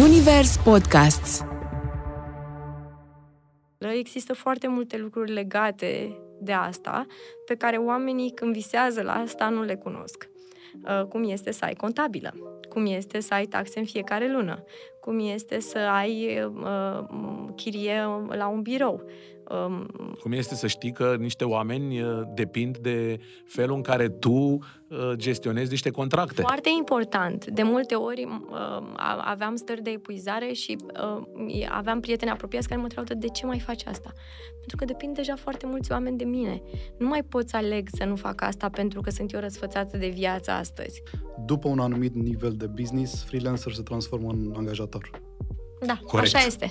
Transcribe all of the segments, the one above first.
Zunivers Podcasts. Există foarte multe lucruri legate de asta pe care oamenii când visează la asta nu le cunosc. Uh, cum este să ai contabilă, cum este să ai taxe în fiecare lună, cum este să ai uh, chirie la un birou, Um, Cum este să știi că niște oameni uh, depind de felul în care tu uh, gestionezi niște contracte? Foarte important. De multe ori uh, aveam stări de epuizare și aveam prieteni apropiați care mă întrebau de ce mai faci asta? Pentru că depind deja foarte mulți oameni de mine. Nu mai pot să aleg să nu fac asta pentru că sunt eu răsfățată de viață astăzi. După un anumit nivel de business, freelancer se transformă în angajator. Da, Corect. așa este,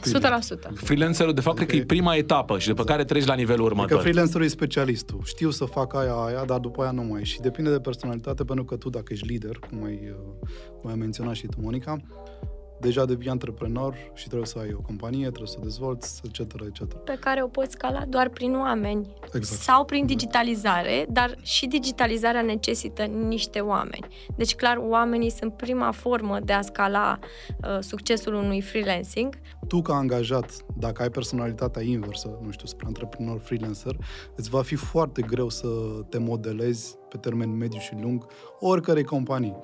100%. Freelancerul, de fapt, okay. cred că e prima etapă și după care treci la nivelul următor. Adică freelancerul e specialistul. Știu să fac aia, aia, dar după aia nu mai. Și depinde de personalitate, pentru că tu, dacă ești lider, cum ai, uh, cum ai menționat și tu, Monica, deja devii antreprenor și trebuie să ai o companie, trebuie să o dezvolți, etc., etc. Pe care o poți scala doar prin oameni exact. sau prin digitalizare, dar și digitalizarea necesită niște oameni. Deci, clar, oamenii sunt prima formă de a scala uh, succesul unui freelancing. Tu, ca angajat, dacă ai personalitatea inversă, nu știu, spre antreprenor freelancer, îți va fi foarte greu să te modelezi pe termen mediu și lung oricărei companii.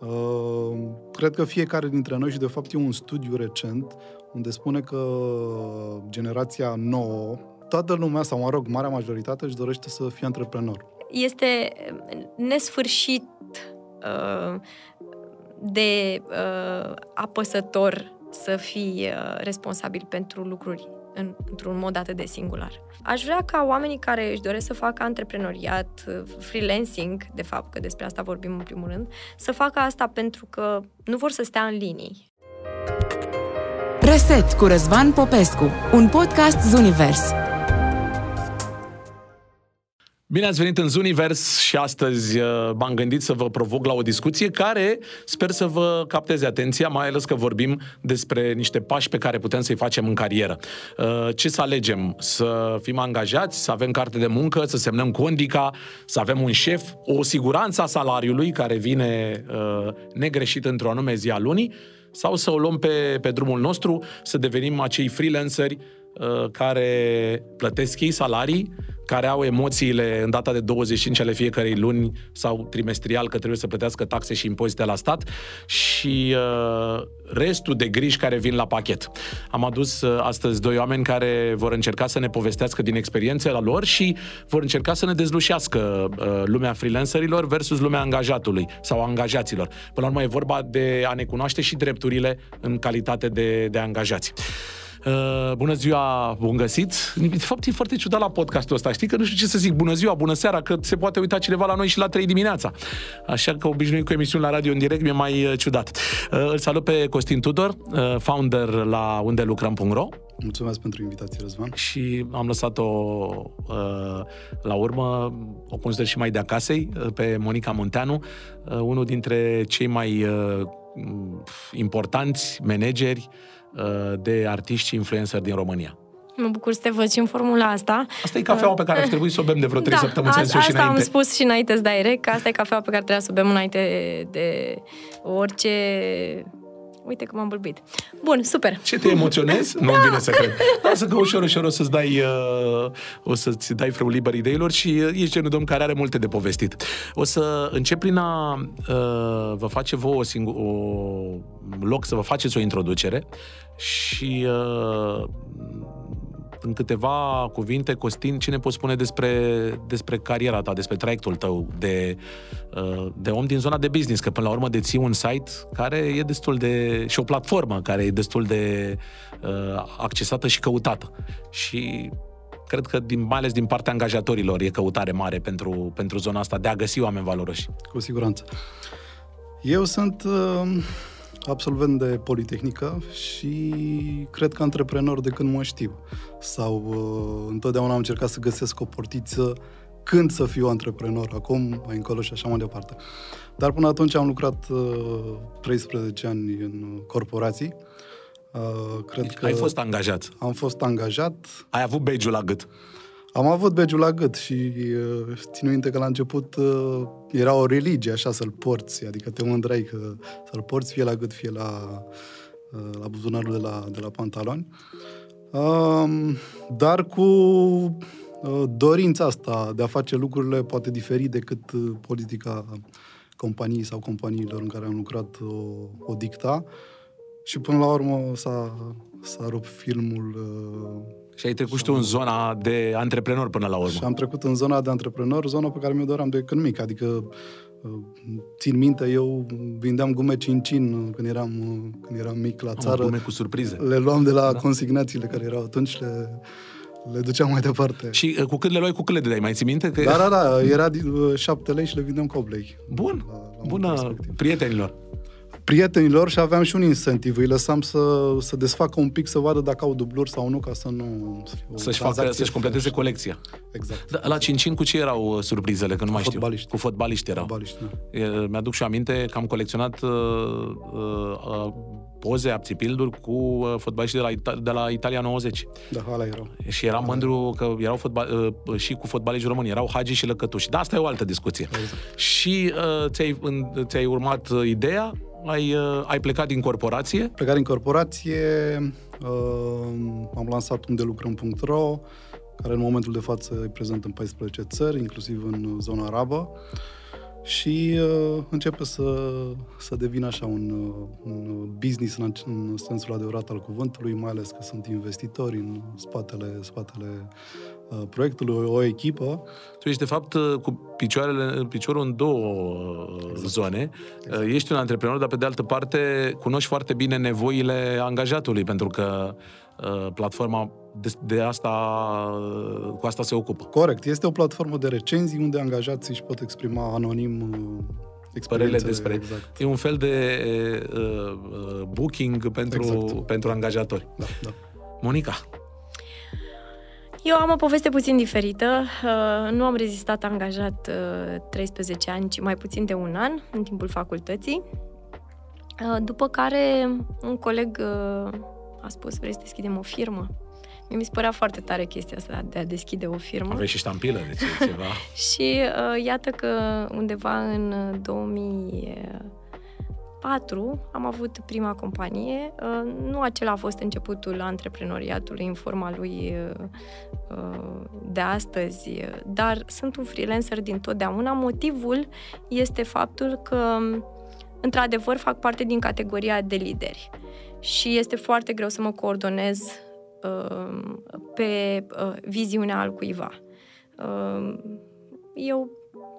Uh, cred că fiecare dintre noi, și de fapt e un studiu recent, unde spune că generația nouă, toată lumea, sau mă rog, marea majoritate, își dorește să fie antreprenor. Este nesfârșit uh, de uh, apăsător să fii responsabil pentru lucruri în, într-un mod atât de singular. Aș vrea ca oamenii care își doresc să facă antreprenoriat, freelancing, de fapt, că despre asta vorbim în primul rând, să facă asta pentru că nu vor să stea în linii. Reset cu Răzvan Popescu, un podcast Zunivers. Bine ați venit în Zunivers și astăzi uh, m-am gândit să vă provoc la o discuție care sper să vă capteze atenția, mai ales că vorbim despre niște pași pe care putem să-i facem în carieră. Uh, ce să alegem? Să fim angajați, să avem carte de muncă, să semnăm condica, să avem un șef, o siguranță a salariului care vine uh, negreșit într-o anume zi a lunii, sau să o luăm pe, pe drumul nostru, să devenim acei freelanceri care plătesc ei salarii, care au emoțiile în data de 25 ale fiecarei luni sau trimestrial că trebuie să plătească taxe și impozite la stat și uh, restul de griji care vin la pachet. Am adus uh, astăzi doi oameni care vor încerca să ne povestească din experiențele lor și vor încerca să ne dezlușească uh, lumea freelancerilor versus lumea angajatului sau angajaților. Până la urmă e vorba de a ne cunoaște și drepturile în calitate de, de angajați. Uh, bună ziua, bun găsit. De fapt, e foarte ciudat la podcastul ăsta. Știi că nu știu ce să zic. Bună ziua, bună seara, că se poate uita cineva la noi și la 3 dimineața. Așa că obișnuit cu emisiuni la radio în direct mi-e mai uh, ciudat. Uh, îl salut pe Costin Tudor, uh, founder la unde lucrăm.ro. Mulțumesc pentru invitație, Răzvan. Și am lăsat-o uh, la urmă, o consider și mai de acasă, uh, pe Monica Munteanu, uh, unul dintre cei mai uh, importanți manageri Uh, de artiști și influencer din România. Mă bucur să te văd și în formula asta. Asta e cafeaua pe care ar trebui să o bem de vreo 3 da, săptămâni a, asta și înainte. am spus și înainte să direct, că asta e cafeaua pe care trebuie să o bem înainte de orice Uite că m-am bâlbit. Bun, super. Ce te emoționezi? Nu-mi vine să cred. Lasă că ușor, ușor o să-ți dai, uh, o să-ți dai frâu liber ideilor și uh, ești genul domn care are multe de povestit. O să încep prin a uh, vă face vouă o, singur, o loc să vă faceți o introducere și uh, în câteva cuvinte, Costin, ce ne poți spune despre, despre cariera ta, despre traiectul tău de, uh, de om din zona de business? Că până la urmă deții un site care e destul de... și o platformă care e destul de uh, accesată și căutată. Și cred că din, mai ales din partea angajatorilor e căutare mare pentru, pentru zona asta de a găsi oameni valoroși. Cu siguranță. Eu sunt uh, absolvent de Politehnică și cred că antreprenor de când mă știu. Sau uh, întotdeauna am încercat să găsesc o portiță când să fiu antreprenor, acum, mai încolo și așa mai departe. Dar până atunci am lucrat uh, 13 ani în corporații. Uh, cred deci că ai fost angajat. Am fost angajat. Ai avut begiul la gât. Am avut begiul la gât și uh, țin minte că la început uh, era o religie așa să-l porți, adică te mândrai că să-l porți fie la gât, fie la, uh, la buzunarul de la, de la pantaloni. Um, dar cu uh, dorința asta de a face lucrurile poate diferi decât uh, politica companiei sau companiilor în care am lucrat o, o dicta. Și până la urmă s-a, s-a rupt filmul uh, și ai trecut și tu în zona de antreprenor până la urmă. Și am trecut în zona de antreprenor, zona pe care mi-o doream de când mic. Adică, țin minte, eu vindeam gume cincin când eram, când eram mic la țară. Am gume cu surprize. Le luam de la da. consignațiile care erau atunci, le, le duceam mai departe. Și cu cât le luai, cu cât le dai? Mai ții minte? Că... Da, da, da. Era șapte lei și le vindeam cu 8 lei. Bun. La, la Bună prietenilor prietenilor și aveam și un incentiv. Îi lăsam să, să desfacă un pic, să vadă dacă au dubluri sau nu, ca să nu... Să-și, facă, să-și completeze colecția. Exact. Da, la Cincin cu ce erau uh, surprizele, că nu mai știu? Fotbaliști. Cu fotbaliști erau. Fotbaliști, da. Mi-aduc și aminte că am colecționat uh, uh, poze, apțipilduri cu uh, fotbaliști de la, Ita- de la Italia 90. Da, ala erau. Și eram mândru că erau fotbal, uh, și cu fotbaliști români, erau Hagi și Lăcătuși. Da, asta e o altă discuție. Exact. Și uh, ți-ai, ți-ai urmat ideea, ai, uh, ai plecat din corporație? Plecat din corporație, uh, am lansat unde lucrăm.ro, care în momentul de față e prezent în 14 țări, inclusiv în zona arabă. Și uh, începe să, să devină așa un, uh, un business în, în sensul adevărat al cuvântului, mai ales că sunt investitori în spatele, spatele Uh, proiectului, o, o echipă. Tu ești, de fapt, uh, cu picioarele, piciorul în două uh, exact. zone. Exact. Ești un antreprenor, dar, pe de altă parte, cunoști foarte bine nevoile angajatului, pentru că uh, platforma de, de asta, cu asta se ocupă. Corect. Este o platformă de recenzii unde angajații își pot exprima anonim părerile despre. Exact. E un fel de uh, booking pentru, exact. pentru angajatori. Da, da. Monica, eu am o poveste puțin diferită. Uh, nu am rezistat angajat 13 uh, ani, ci mai puțin de un an, în timpul facultății. Uh, după care un coleg a spus, vrei să deschidem o firmă? mi se părea foarte tare chestia asta de a deschide o firmă. Aveți și ștampilă, deci ceva. și uh, iată că undeva în 2000 2004 am avut prima companie. Uh, nu acela a fost începutul antreprenoriatului în forma lui uh, uh, de astăzi, dar sunt un freelancer din totdeauna. Motivul este faptul că, într-adevăr, fac parte din categoria de lideri și este foarte greu să mă coordonez pe viziunea al cuiva. Eu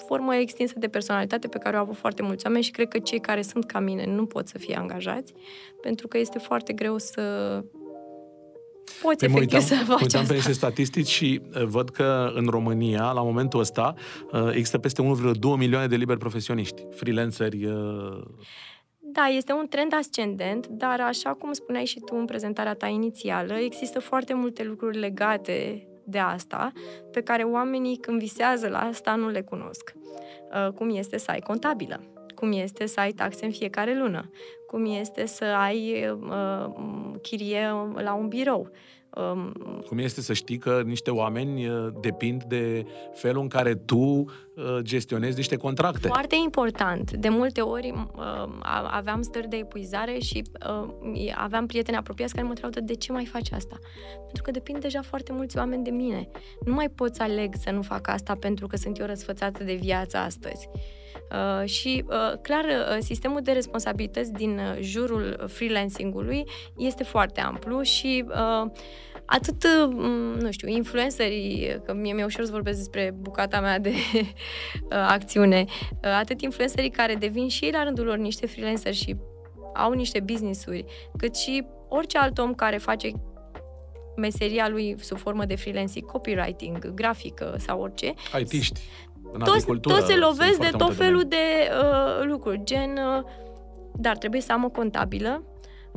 formă extinsă de personalitate pe care o au avut foarte mulți oameni și cred că cei care sunt ca mine nu pot să fie angajați, pentru că este foarte greu să poți păi efectiv uitam, să faci uitam asta. pe niște statistici și uh, văd că în România, la momentul ăsta, uh, există peste 1,2 milioane de liberi profesioniști, freelanceri. Uh... Da, este un trend ascendent, dar așa cum spuneai și tu în prezentarea ta inițială, există foarte multe lucruri legate de asta, pe care oamenii când visează la asta nu le cunosc. Uh, cum este să ai contabilă, cum este să ai taxe în fiecare lună, cum este să ai uh, chirie la un birou, Um, Cum este să știi că niște oameni uh, depind de felul în care tu uh, gestionezi niște contracte? Foarte important. De multe ori uh, aveam stări de epuizare și aveam prieteni apropiați care mă întreabă de ce mai faci asta? Pentru că depind deja foarte mulți oameni de mine. Nu mai pot să aleg să nu fac asta pentru că sunt eu răsfățată de viața astăzi. Uh, și, uh, clar, uh, sistemul de responsabilități din uh, jurul freelancingului este foarte amplu și uh, atât, uh, nu știu, influencerii, că mie mi-e ușor să vorbesc despre bucata mea de uh, acțiune, uh, atât influencerii care devin și ei la rândul lor niște freelanceri și au niște business-uri, cât și orice alt om care face meseria lui sub formă de freelancing, copywriting, grafică sau orice. IT-ști. În toți, toți se lovesc de tot felul de uh, lucruri, gen, uh, dar trebuie să am o contabilă,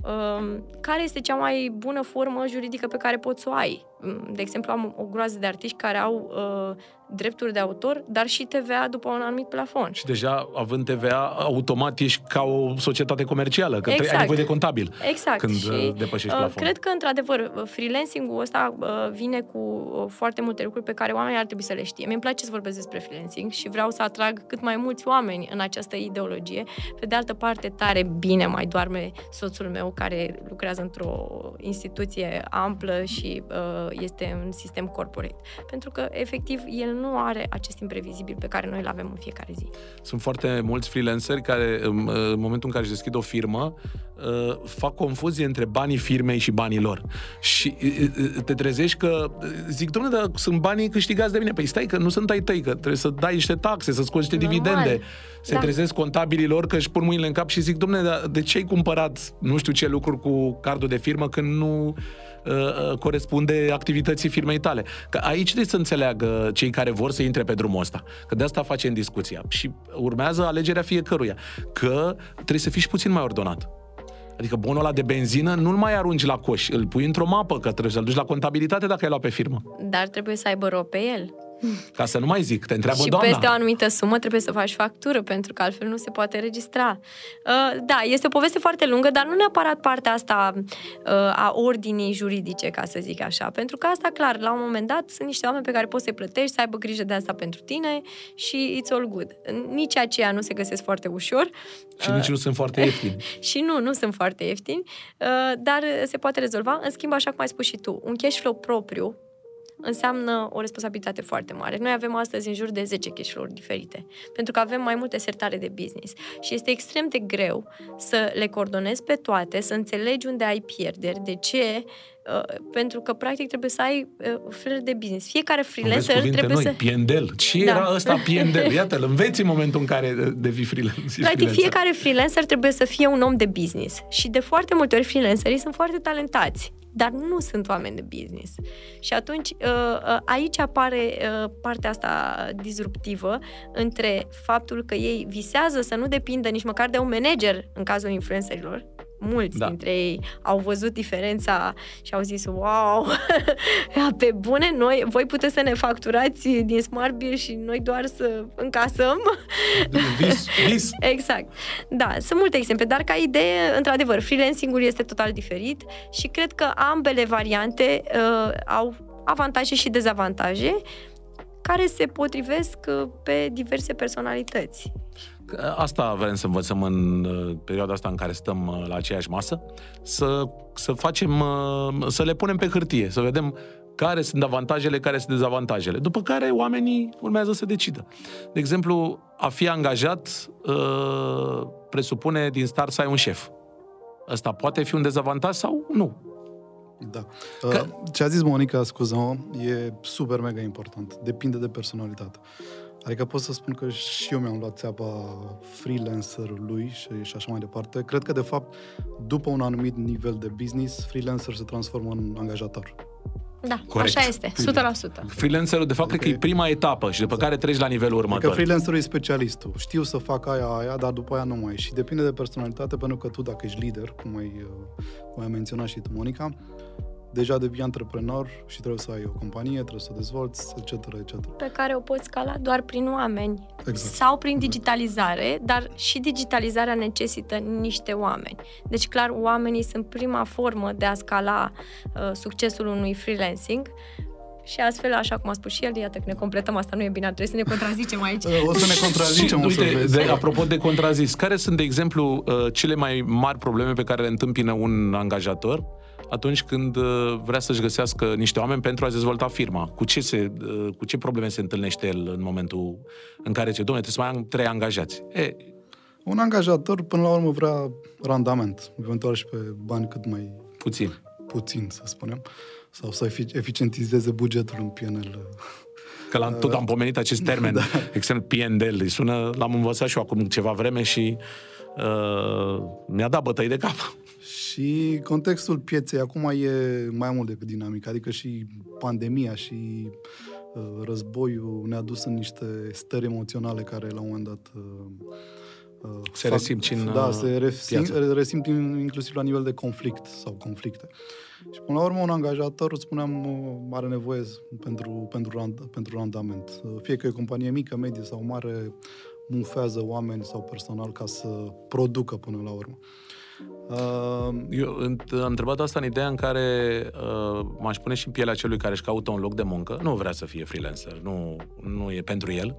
uh, care este cea mai bună formă juridică pe care poți să o ai? Mm, De exemplu, am o groază de artiști care au uh, drepturi de autor, dar și TVA după un anumit plafon. Și deja, având TVA, automat ești ca o societate comercială, că Exact. ai nevoie de contabil Exact. când și, uh, depășești uh, plafonul. Cred că, într-adevăr, uh, freelancing-ul ăsta uh, vine cu uh, foarte multe lucruri pe care oamenii ar trebui să le știe. Mi-e place să vorbesc despre freelancing și vreau să atrag cât mai mulți oameni în această ideologie. Pe de altă parte, tare bine mai doarme soțul meu care lucrează într-o instituție amplă și uh, este în sistem corporate. Pentru că, efectiv, el nu are acest timp previzibil pe care noi îl avem în fiecare zi. Sunt foarte mulți freelanceri care, în, în momentul în care își deschid o firmă, uh, fac confuzie între banii firmei și banii lor. Și uh, uh, te trezești că, uh, zic, domnule, dar sunt banii câștigați de mine. Păi stai că nu sunt ai tăi, că trebuie să dai niște taxe, să scoți niște Normal. dividende. Se Da. trezesc contabilii lor că își pun mâinile în cap și zic, domnule, dar de ce ai cumpărat nu știu ce lucruri cu cardul de firmă când nu uh, uh, corespunde activității firmei tale? Că aici trebuie să înțeleagă cei care vor să intre pe drumul ăsta. Că de asta facem discuția. Și urmează alegerea fiecăruia. Că trebuie să fii și puțin mai ordonat. Adică bonul ăla de benzină nu-l mai arunci la coș, îl pui într-o mapă, că trebuie să-l duci la contabilitate dacă ai luat pe firmă. Dar trebuie să aibă ro pe el. Ca să nu mai zic, te întreabă și doamna. peste o anumită sumă trebuie să faci factură, pentru că altfel nu se poate registra. Uh, da, este o poveste foarte lungă, dar nu neapărat partea asta uh, a ordinii juridice, ca să zic așa. Pentru că asta, clar, la un moment dat sunt niște oameni pe care poți să-i plătești, să aibă grijă de asta pentru tine și it's all good. Nici aceia nu se găsesc foarte ușor. Și nici nu sunt foarte ieftini. Și nu, nu sunt foarte ieftini, uh, dar se poate rezolva. În schimb, așa cum ai spus și tu, un cash flow propriu înseamnă o responsabilitate foarte mare. Noi avem astăzi în jur de 10 cash flow-uri diferite, pentru că avem mai multe sertare de business și este extrem de greu să le coordonezi pe toate, să înțelegi unde ai pierderi, de ce, uh, pentru că practic trebuie să ai uh, flair de business. Fiecare Înveți freelancer cuvinte trebuie noi, să... piendel. Ce Da. era ăsta piendel? Iată-l, înveți în momentul în care devii freelancer. Practic, freelancer. fiecare freelancer trebuie să fie un om de business. Și de foarte multe ori freelancerii sunt foarte talentați, dar nu sunt oameni de business. Și atunci uh, uh, aici apare uh, partea asta disruptivă între faptul că ei visează să nu depindă nici măcar de un manager în cazul influencerilor, mulți Da. da. dintre ei au văzut diferența și au zis, wow, pe bune, noi, voi puteți să ne facturați din Smart Bill și noi doar să încasăm. Vis, vis. Exact. Da, sunt multe exemple, dar ca idee, într-adevăr, freelancing-ul este total diferit și cred că ambele variante uh, au avantaje și dezavantaje care se potrivesc uh, pe diverse personalități. Asta vrem să învățăm în uh, perioada asta în care stăm uh, la aceeași masă, să, să facem, uh, să le punem pe hârtie, să vedem care sunt avantajele, care sunt dezavantajele. După care oamenii urmează să decidă. De exemplu, a fi angajat uh, presupune din start să ai un șef. Ăsta poate fi un dezavantaj sau nu? Da. Că... Ce a zis Monica, scuză e super mega important. Depinde de personalitate. Adică pot să spun că și eu mi-am luat țeapa freelancerului și, și așa mai departe. Cred că, de fapt, după un anumit nivel de business, freelancer se transformă în angajator. Da, Corect. așa este, 100%. Freelancerul, de fapt, cred că e prima etapă și după care treci la nivelul Adică următor. freelancerul e specialistul. Știu să fac aia, aia, dar după aia nu mai. Și depinde de personalitate, pentru că tu, dacă ești lider, cum ai, uh, cum ai menționat și tu, Monica, deja devii antreprenor și trebuie să ai o companie, trebuie să o dezvolți, etc., etc. Pe care o poți scala doar prin oameni Exact. sau prin digitalizare, dar și digitalizarea necesită niște oameni. Deci, clar, oamenii sunt prima formă de a scala uh, succesul unui freelancing și astfel, așa cum a spus și el, iată că ne completăm, asta nu e bine, trebuie să ne contrazicem aici. O să ne contrazicem, Și, o să uite, vezi. de, apropo de contrazis, care sunt, de exemplu, uh, cele mai mari probleme pe care le întâmpină un angajator atunci când uh, vrea să-și găsească niște oameni pentru a-și dezvolta firma? Cu ce, se, uh, cu ce probleme se întâlnește el în momentul în care zice, domnule, trebuie să mai am trei angajați? E, Un angajator, până la urmă, vrea randament, eventual și pe bani cât mai puțin. puțin, să spunem, sau să efic- eficientizeze bugetul în PNL. Că l-am, tot am pomenit acest termen, da. extrem PNL, îi sună, l-am învățat și eu acum ceva vreme și uh, mi-a dat bătăi de cap. Și contextul pieței acum e mai mult decât dinamic, adică și pandemia și uh, războiul ne-a dus în niște stări emoționale care la un moment dat uh, uh, Se resimt și în, Da, uh, se resimt, piață. resimt in- inclusiv la nivel de conflict sau conflicte. Și până la urmă un angajator, spuneam, uh, are nevoie pentru, pentru, rand, pentru randament. Uh, Fie că e o companie mică, medie sau mare, mufează oameni sau personal ca să producă până la urmă. Uh, Eu înt- am întrebat asta în ideea în care uh, m-aș pune și în pielea celui care își caută un loc de muncă, nu vrea să fie freelancer, nu, nu e pentru el.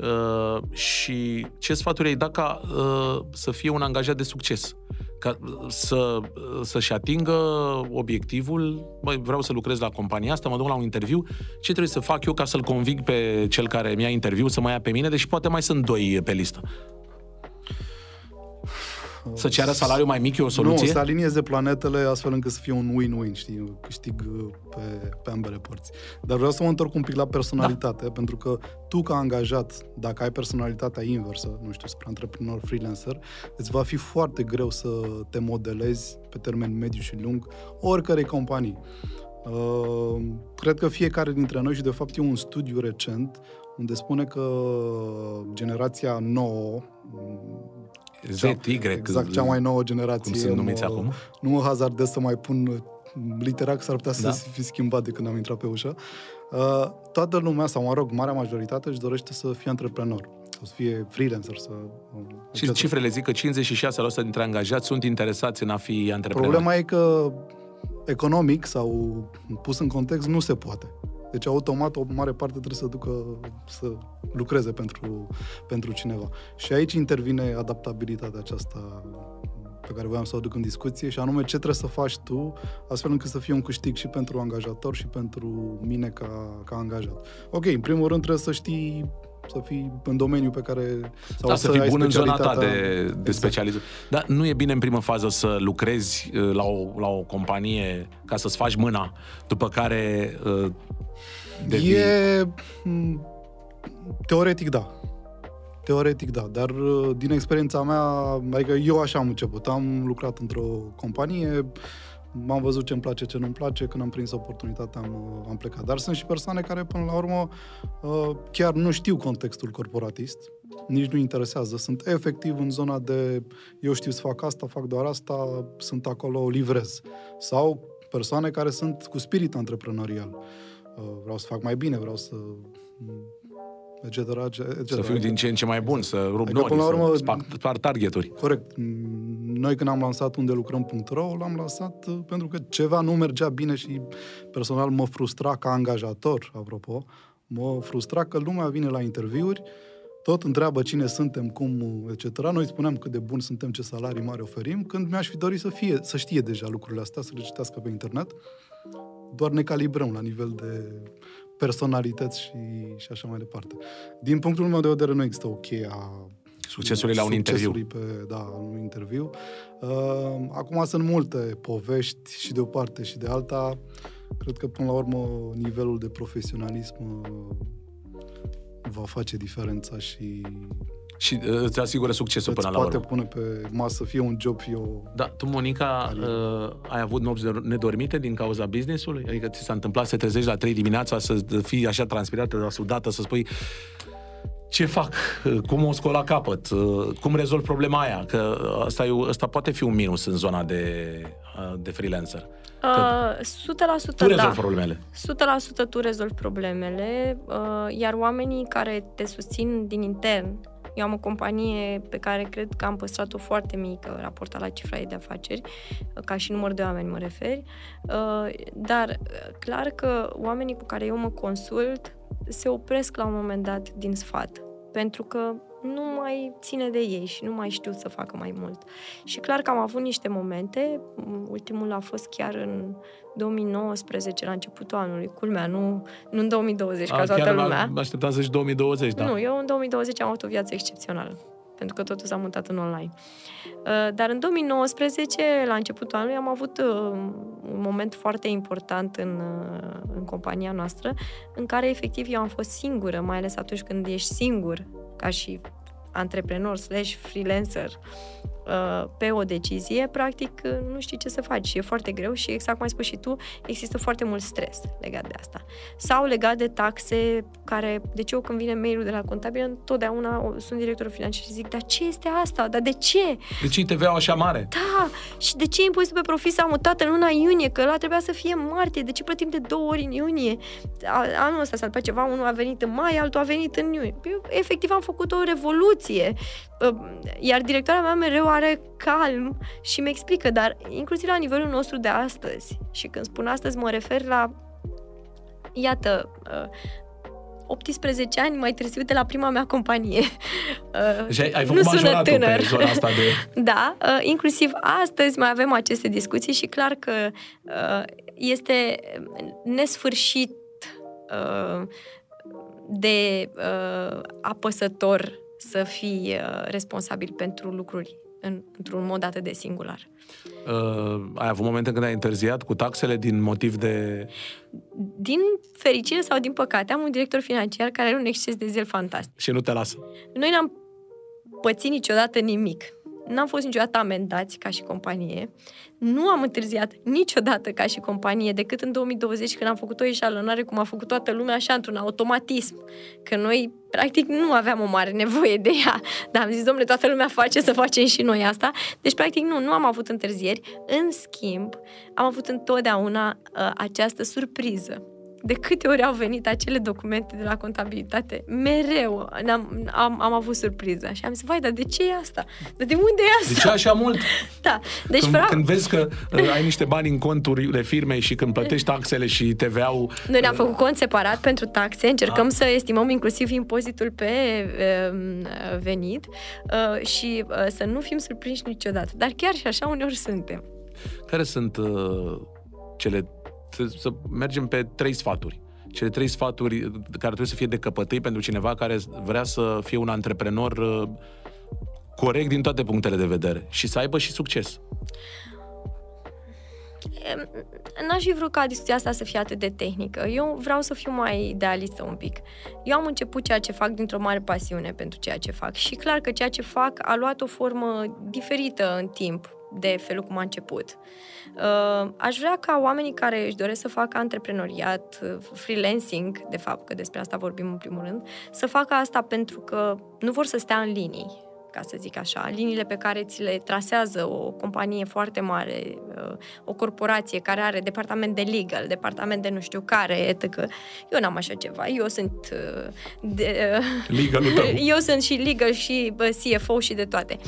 Uh, și ce sfaturi ai da ca uh, să fie un angajat de succes? Ca uh, să, uh, să-și atingă obiectivul, băi, vreau să lucrez la compania asta, mă duc la un interviu, ce trebuie să fac eu ca să-l conving pe cel care mi-a interviu să mă ia pe mine, deși poate mai sunt doi pe listă. Să ceară salariu mai mic e o soluție? Nu, să alinieze planetele astfel încât să fie un win-win, știi, câștig uh, pe, pe ambele părți. Dar vreau să mă întorc un pic la personalitate, da. pentru că tu ca angajat, dacă ai personalitatea inversă, nu știu, spre antreprenor, freelancer, îți va fi foarte greu să te modelezi pe termen mediu și lung oricărei companii. Uh, cred că fiecare dintre noi, și de fapt e un studiu recent, unde spune că generația nouă, ZY, exact cea mai nouă generație. cum sunt numiți mă, acum. Nu mă hazardez să mai pun uh, litera, că s-ar putea Da. să fi schimbat de când am intrat pe ușă. Uh, toată lumea, sau mă rog, marea majoritate își dorește să fie antreprenor, sau să fie freelancer, să... uh, Și etc. cifrele zic că 56% dintre angajați sunt interesați în a fi antreprenori. Problema e că economic sau pus în context nu se poate. Deci automat o mare parte trebuie să ducă să lucreze pentru, pentru cineva. Și aici intervine adaptabilitatea aceasta pe care voiam să o aduc în discuție și anume ce trebuie să faci tu astfel încât să fie un câștig și pentru angajator și pentru mine ca, ca angajat. Ok, în primul rând trebuie să știi să fii în domeniul pe care... Sau da, să fii ai bun în zona ta specialitatea- de, de Exact. specializare. Dar nu e bine în primă fază să lucrezi uh, la o, la o companie ca să-ți faci mâna, după care uh, devii... E... m, Teoretic, da. Teoretic, da. Dar uh, din experiența mea, adică eu așa am început. Am lucrat într-o companie, m-am văzut ce-mi place, ce nu-mi place, când am prins oportunitatea am, uh, am plecat. Dar sunt și persoane care, până la urmă, uh, chiar nu știu contextul corporatist, nici nu interesează. Sunt efectiv în zona de eu știu să fac asta, fac doar asta, sunt acolo, livrez. Sau persoane care sunt cu spirit antreprenorial. Uh, Vreau să fac mai bine, vreau să etc. etc. Să fiu din ce în ce mai bun, să rup Adică, nori, până la urmă- să sparg, sparg targeturi. Corect. Mm, Noi când am lansat unde lucrăm.ro, l-am lansat uh, pentru că ceva nu mergea bine și personal mă frustra ca angajator, apropo, mă frustra că lumea vine la interviuri, tot întreabă cine suntem, cum, etc. Noi spuneam cât de bun suntem, ce salarii mari oferim, când mi-aș fi dorit să fie, să știe deja lucrurile astea, să le citească pe internet. Doar ne calibrăm la nivel de personalități și, și așa mai departe. Din punctul meu de vedere nu există o cheie a Succesului la un interviu. succesului Pe, da, un interviu. Uh, acum sunt multe povești și de o parte și de alta. Cred că, până la urmă, nivelul de profesionalism uh, va face diferența și Și uh, îți asigură succesul îți până la poate urmă. pune pe masă fie un job, fie o... Da, tu, Monica, uh, ai avut nopți de- nedormite din cauza business-ului? Adică ți s-a întâmplat să te trezești la 3 dimineața, să fii așa transpirată, la sudată, să spui ce fac, Uh, cum o scol la capăt, Uh, cum rezolv problema aia, că asta, e, o- asta poate fi un minus în zona de, uh, de freelancer. Uh, 100% Tu rezolvi da. problemele. 100% tu rezolvi problemele, uh, iar oamenii care te susțin din intern, eu am o companie pe care cred că am păstrat-o foarte mică raportat la cifra ei de afaceri, uh, ca și număr de oameni mă referi, uh, dar uh, clar că oamenii cu care eu mă consult se opresc la un moment dat din sfat, pentru că nu mai ține de ei și nu mai știu să facă mai mult. Și clar că am avut niște momente, m, ultimul a fost chiar în 2019, la începutul anului, culmea, nu, nu în 2020, ca A, toată chiar lumea. mă așteptam să zici 2020, da. Nu, eu în 2020 am avut o viață excepțională, pentru că totul s-a mutat în online. Uh, Dar în 2019, la începutul anului, am avut uh, un moment foarte important în, uh, în compania noastră, în care efectiv eu am fost singură, mai ales atunci când ești singur, ca și antreprenor slash freelancer, uh, pe o decizie, practic uh, nu știi ce să faci și e foarte greu și exact cum ai spus și tu, există foarte mult stres legat de asta. Sau legat de taxe care, deci eu când vine mailul de la contabil, întotdeauna sunt directorul financiar și zic, dar ce este asta? Dar de ce? De ce tva așa mare? Da, și de ce impozitul pe profit s-a mutat în luna iunie? Că la trebuia să fie martie, de ce plătim de două ori în iunie? Anul ăsta s-a întâmplat ceva, unul a venit în mai, altul a venit în iunie. Eu, efectiv am făcut o revoluție. Iar directoarea mea mereu are calm și mi explică, dar inclusiv la nivelul nostru de astăzi. Și când spun astăzi, mă refer la iată, 18 ani mai târziu de la prima mea companie. Deci ai, ai făcut nu sună tânăr. pe zona asta de... da, inclusiv astăzi mai avem aceste discuții și clar că este nesfârșit de apăsător să fii responsabil pentru lucruri în, într-un mod atât de singular. Uh, ai avut momente când ai întârziat cu taxele din motiv de... Din fericire sau din păcate, am un director financiar care are un exces de zel fantastic. Și nu te lasă. Noi n-am pățit niciodată nimic. N-am fost niciodată amendați ca și companie. Nu am întârziat niciodată ca și companie, decât în 2020 când am făcut o eșalonare, cum a făcut toată lumea, așa, într-un automatism. Că noi, practic, nu aveam o mare nevoie de ea. Dar am zis, domnule, toată lumea face, să facem și noi asta. Deci, practic, nu, nu am avut întârzieri. În schimb, am avut întotdeauna uh, această surpriză de câte ori au venit acele documente de la contabilitate, mereu am, am, am avut surpriză. Și am zis, vai, dar de ce e asta? Dar de unde e asta? De ce așa mult? da. Deci când, vreau... când vezi că uh, ai niște bani în conturile firmei și când plătești taxele și TVA-ul... Noi ne-am uh, făcut cont separat pentru taxe, încercăm da. să estimăm inclusiv impozitul pe uh, venit uh, și uh, să nu fim surprinși niciodată. Dar chiar și așa uneori suntem. Care sunt uh, cele să mergem pe trei sfaturi. Cele trei sfaturi care trebuie să fie de căpătăi pentru cineva care vrea să fie un antreprenor uh, corect din toate punctele de vedere și să aibă și succes. N-aș fi vrut ca discuția asta să fie atât de tehnică. Eu vreau să fiu mai idealistă un pic. Eu am început ceea ce fac dintr-o mare pasiune pentru ceea ce fac și clar că ceea ce fac a luat o formă diferită în timp de felul cum a început. Uh, aș vrea ca oamenii care își doresc să facă antreprenoriat, uh, freelancing, de fapt, că despre asta vorbim în primul rând, să facă asta pentru că nu vor să stea în linii, ca să zic așa, liniile pe care ți le trasează o companie foarte mare, uh, o corporație care are departament de legal, departament de nu știu care, etc. Eu n-am așa ceva. Eu sunt uh, de, uh, legal Eu sunt și legal și CFO și de toate.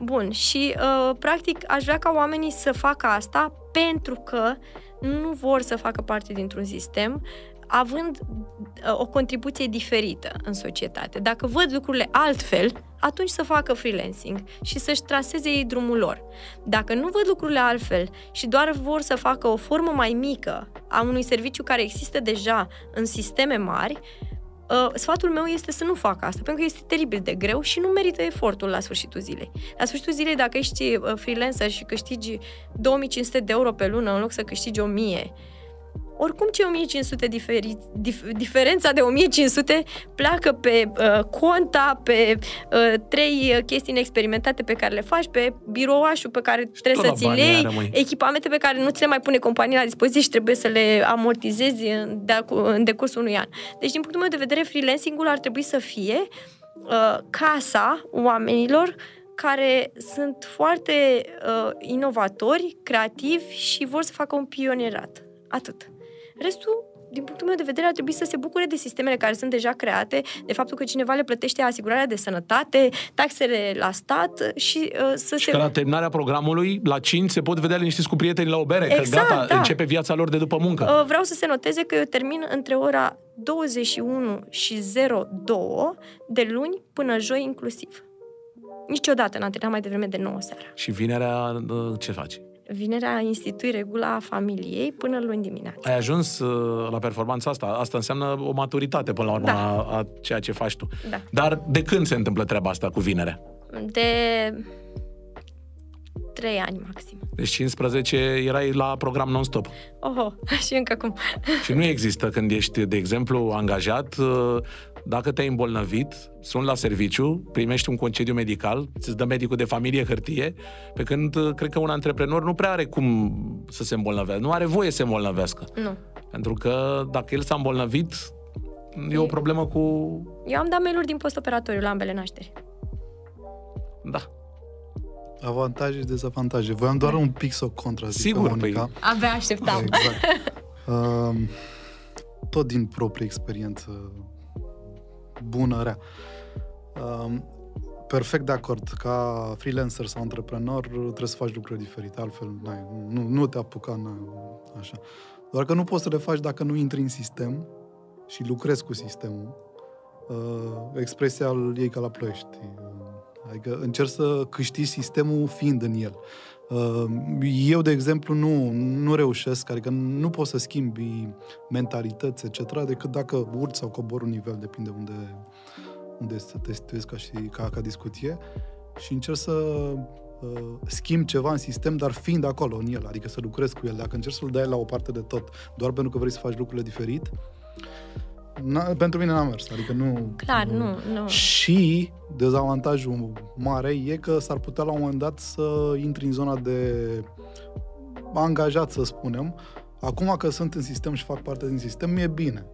Bun, și practic aș vrea ca oamenii să facă asta pentru că nu vor să facă parte dintr-un sistem având uh, o contribuție diferită în societate. Dacă văd lucrurile altfel, atunci să facă freelancing și să-și traseze ei drumul lor. Dacă nu văd lucrurile altfel și doar vor să facă o formă mai mică a unui serviciu care există deja în sisteme mari, Uh, sfatul meu este să nu facă asta, pentru că este teribil de greu și nu merită efortul la sfârșitul zilei. La sfârșitul zilei, dacă ești uh, freelancer și câștigi 2500 de euro pe lună în loc să câștigi 1000, oricum ce 1500 diferi, dif, diferența de 1500 pleacă pe uh, conta, pe uh, trei chestii experimentate pe care le faci, pe birouașul pe care și trebuie să ți le iei, echipamente pe care nu ți le mai pune compania la dispoziție și trebuie să le amortizezi în, de, în decursul unui an. Deci, din punctul meu de vedere, freelancing-ul ar trebui să fie uh, casa oamenilor care sunt foarte uh, inovatori, creativi și vor să facă un pionierat. Atât. Restul din punctul meu de vedere, ar trebui să se bucure de sistemele care sunt deja create, de faptul că cineva le plătește asigurarea de sănătate, taxele la stat și uh, să și se... că la terminarea programului, la 5, se pot vedea liniștiți cu prietenii la o bere, exact, că gata, da. începe viața lor de după muncă. Uh, vreau să se noteze că eu termin între ora 21 și 02 de luni până joi inclusiv. Niciodată n-am terminat mai devreme de 9 seara. Și vinerea uh, ce faci? Vinerea institui regula familiei până luni dimineața. Ai ajuns uh, la performanța asta. Asta înseamnă o maturitate până la urmă da. a, a ceea ce faci tu. Da. Dar de când se întâmplă treaba asta cu vinerea? De 3 ani maxim. Deci 15 erai la program non-stop. Oho, și încă cum. și nu există când ești, de exemplu, angajat, uh, Dacă te-ai îmbolnăvit, sunt la serviciu, primești un concediu medical, îți dă medicul de familie hârtie, pe când uh, cred că un antreprenor nu prea are cum să se îmbolnăvească, nu are voie să se îmbolnăvească. Nu. Pentru că dacă el s-a îmbolnăvit, e o problemă cu... Eu am dat mail-uri din postoperatoriu la ambele nașteri. Da. Avantaje și dezavantaje. Voiam doar un pic să o contrazic Sigur, pe Monica. păi- Abia așteptam. Exact. Uh, tot din proprie experiență bună, rea. Uh, perfect de acord. Ca freelancer sau antreprenor trebuie să faci lucruri diferite, altfel n-ai, nu, nu te apuca n așa. Doar că nu poți să le faci dacă nu intri în sistem și lucrezi cu sistemul. Uh, expresia îl iei ca la ploiești. Uh, Adică încerci să câștigi sistemul fiind în el. Uh, Eu, de exemplu, nu, nu reușesc, adică nu pot să schimbi mentalități, etc., decât dacă urci sau cobor un nivel, depinde unde, unde te situezi ca, și, ca, ca discuție, și încerc să uh, schimb ceva în sistem, dar fiind acolo, în el, adică să lucrez cu el. Dacă încerci să-l dai la o parte de tot, doar pentru că vrei să faci lucrurile diferit, na, pentru mine n-a mers, adică nu... Clar, nu, nu. Și dezavantajul mare e că s-ar putea la un moment dat să intri în zona de angajat, să spunem. Acum că sunt în sistem și fac parte din sistem, mi-e bine.